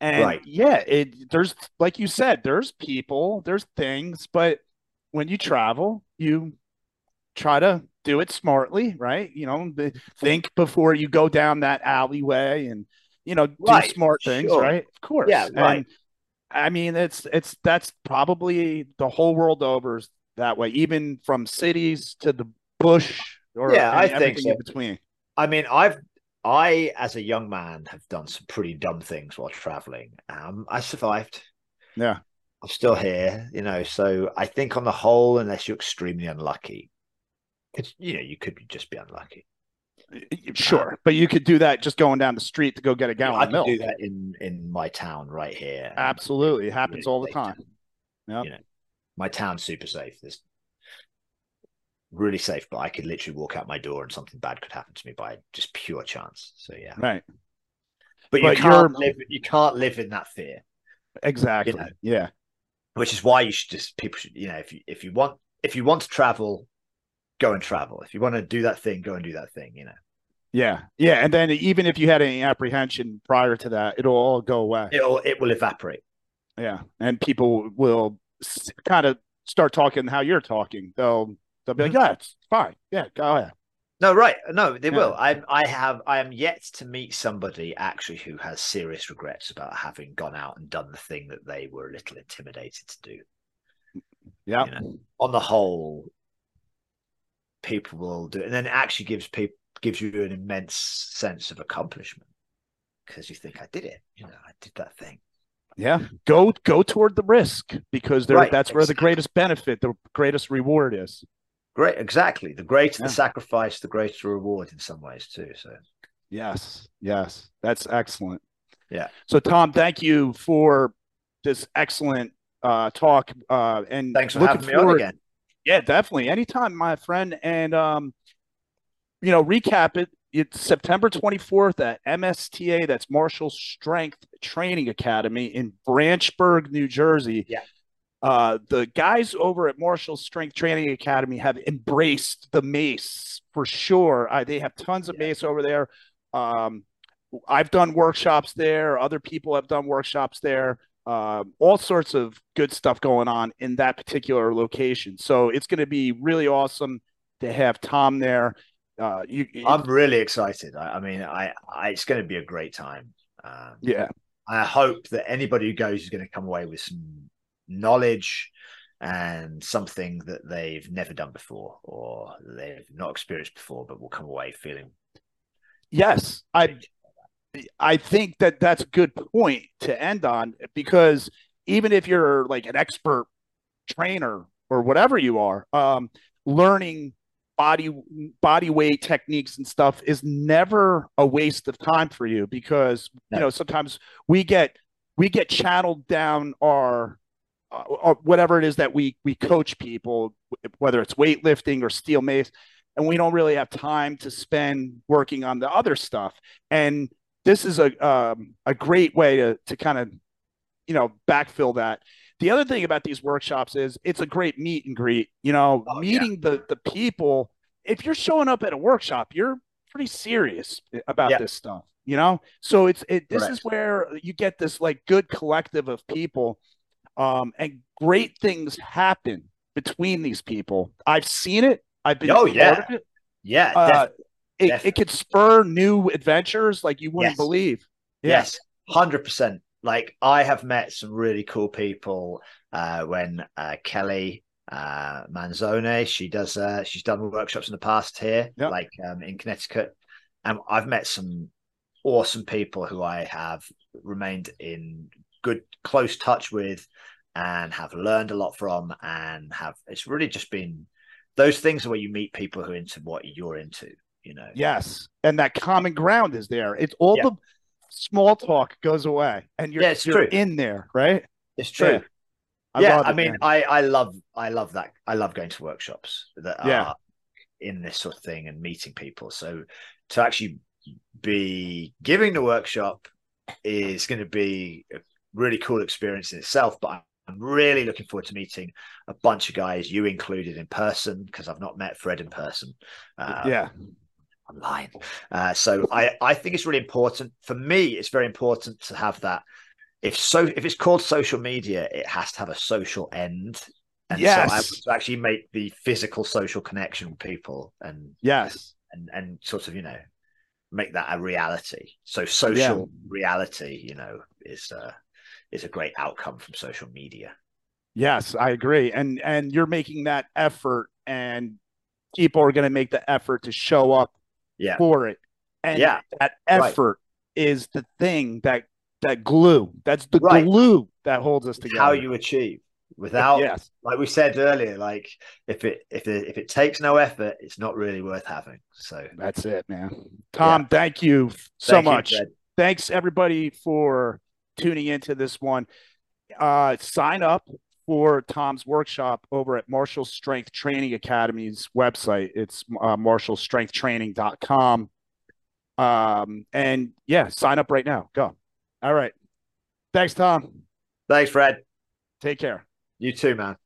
[SPEAKER 1] And right. yeah, it there's like you said, there's people, there's things, but when you travel, you try to do it smartly, right? You know, think before you go down that alleyway and you know do right. smart things, sure. right? Of course.
[SPEAKER 2] Yeah, right.
[SPEAKER 1] And, I mean, it's it's that's probably the whole world over is that way, even from cities to the bush or
[SPEAKER 2] yeah, I think so.
[SPEAKER 1] in between.
[SPEAKER 2] I mean, I've I as a young man have done some pretty dumb things while traveling. Um, I survived.
[SPEAKER 1] Yeah.
[SPEAKER 2] I'm still here, you know. So I think on the whole, unless you're extremely unlucky, it's you know you could just be unlucky.
[SPEAKER 1] Sure, um, but you could do that just going down the street to go get a gallon.
[SPEAKER 2] I
[SPEAKER 1] could
[SPEAKER 2] do that in in my town right here.
[SPEAKER 1] Absolutely, it happens really all the time.
[SPEAKER 2] Yeah, you know, my town's super safe. There's really safe, but I could literally walk out my door and something bad could happen to me by just pure chance. So yeah,
[SPEAKER 1] right.
[SPEAKER 2] But, but you can't live. You can't live in that fear.
[SPEAKER 1] Exactly. You know? Yeah.
[SPEAKER 2] Which is why you should just people should you know if you if you want if you want to travel go and travel. If you want to do that thing, go and do that thing, you know.
[SPEAKER 1] Yeah. Yeah. And then even if you had any apprehension prior to that, it'll all go away.
[SPEAKER 2] It'll it will evaporate.
[SPEAKER 1] Yeah. And people will kind of start talking how you're talking. They'll they'll be like, mm-hmm. Yeah, it's fine. Yeah, go ahead.
[SPEAKER 2] No, right. No, they yeah. will. I I have I am yet to meet somebody actually who has serious regrets about having gone out and done the thing that they were a little intimidated to do.
[SPEAKER 1] Yeah.
[SPEAKER 2] You know, on the whole, people will do it. And then it actually gives people gives you an immense sense of accomplishment because you think I did it. You know, I did that thing.
[SPEAKER 1] Yeah, go go toward the risk because right, that's where the greatest benefit, the greatest reward is.
[SPEAKER 2] Great, exactly. The greater yeah. the sacrifice, the greater reward in some ways too. So,
[SPEAKER 1] yes, yes, that's excellent.
[SPEAKER 2] Yeah.
[SPEAKER 1] So, Tom, thank you for this excellent uh, talk. Uh, and
[SPEAKER 2] thanks for having me on again.
[SPEAKER 1] Yeah, definitely. Anytime, my friend. And um, you know, recap it. It's September 24th at MSTA, that's Martial Strength Training Academy in Branchburg, New Jersey.
[SPEAKER 2] Yeah.
[SPEAKER 1] Uh, the guys over at Martial Strength Training Academy have embraced the mace for sure. Uh, they have tons of yeah. mace over there. Um, I've done workshops there. Other people have done workshops there uh, all sorts of good stuff going on in that particular location. So it's going to be really awesome to have Tom there. Uh, you,
[SPEAKER 2] I'm really excited. I, I mean, I, I, it's going to be a great time.
[SPEAKER 1] Um, yeah,
[SPEAKER 2] I hope that anybody who goes is going to come away with some knowledge and something that they've never done before or they've not experienced before, but will come away feeling.
[SPEAKER 1] Yes, I I think that that's a good point to end on because even if you're like an expert trainer or whatever you are, um, learning body body weight techniques and stuff is never a waste of time for you because you know sometimes we get we get channeled down our uh, or whatever it is that we we coach people whether it's weightlifting or steel mace and we don't really have time to spend working on the other stuff. And this is a um, a great way to to kind of you know backfill that the other thing about these workshops is it's a great meet and greet. You know, oh, meeting yeah. the the people. If you're showing up at a workshop, you're pretty serious about yeah. this stuff. You know, so it's it. This Correct. is where you get this like good collective of people, um, and great things happen between these people. I've seen it. I've been.
[SPEAKER 2] Oh yeah. Yeah.
[SPEAKER 1] Uh, it, it could spur new adventures like you wouldn't yes. believe.
[SPEAKER 2] Yes, hundred percent like I have met some really cool people uh, when uh, Kelly uh, Manzone, she does, uh, she's done workshops in the past here, yep. like um, in Connecticut. And I've met some awesome people who I have remained in good, close touch with and have learned a lot from. And have, it's really just been those things where you meet people who are into what you're into, you know?
[SPEAKER 1] Yes. And that common ground is there. It's all the, small talk goes away and you're, yeah, you're true. in there, right?
[SPEAKER 2] It's true. Yeah. I, yeah, I mean, I, I love I love that. I love going to workshops that yeah. are in this sort of thing and meeting people. So to actually be giving the workshop is going to be a really cool experience in itself. But I'm really looking forward to meeting a bunch of guys, you included, in person because I've not met Fred in person.
[SPEAKER 1] Uh, yeah,
[SPEAKER 2] online. Uh, so I, I think it's really important for me. It's very important to have that. If so, if it's called social media, it has to have a social end. And yes. so I want to actually make the physical social connection with people and
[SPEAKER 1] yes,
[SPEAKER 2] and and sort of you know make that a reality. So social yeah. reality, you know, is uh is a great outcome from social media.
[SPEAKER 1] Yes, I agree. And and you're making that effort and people are going to make the effort to show up
[SPEAKER 2] yeah.
[SPEAKER 1] for it. And yeah. that effort right. is the thing that that glue. That's the right. glue that holds us together.
[SPEAKER 2] How you achieve without yes. like we said earlier, like if it if it if it takes no effort, it's not really worth having. So
[SPEAKER 1] that's it, man. Tom, yeah. thank you so thank much. You, Thanks everybody for tuning into this one. Uh sign up for Tom's workshop over at Martial Strength Training Academy's website. It's uh, martialstrengthtraining.com. Um, and yeah, sign up right now. Go. All right. Thanks, Tom.
[SPEAKER 2] Thanks, Fred.
[SPEAKER 1] Take care.
[SPEAKER 2] You too, man.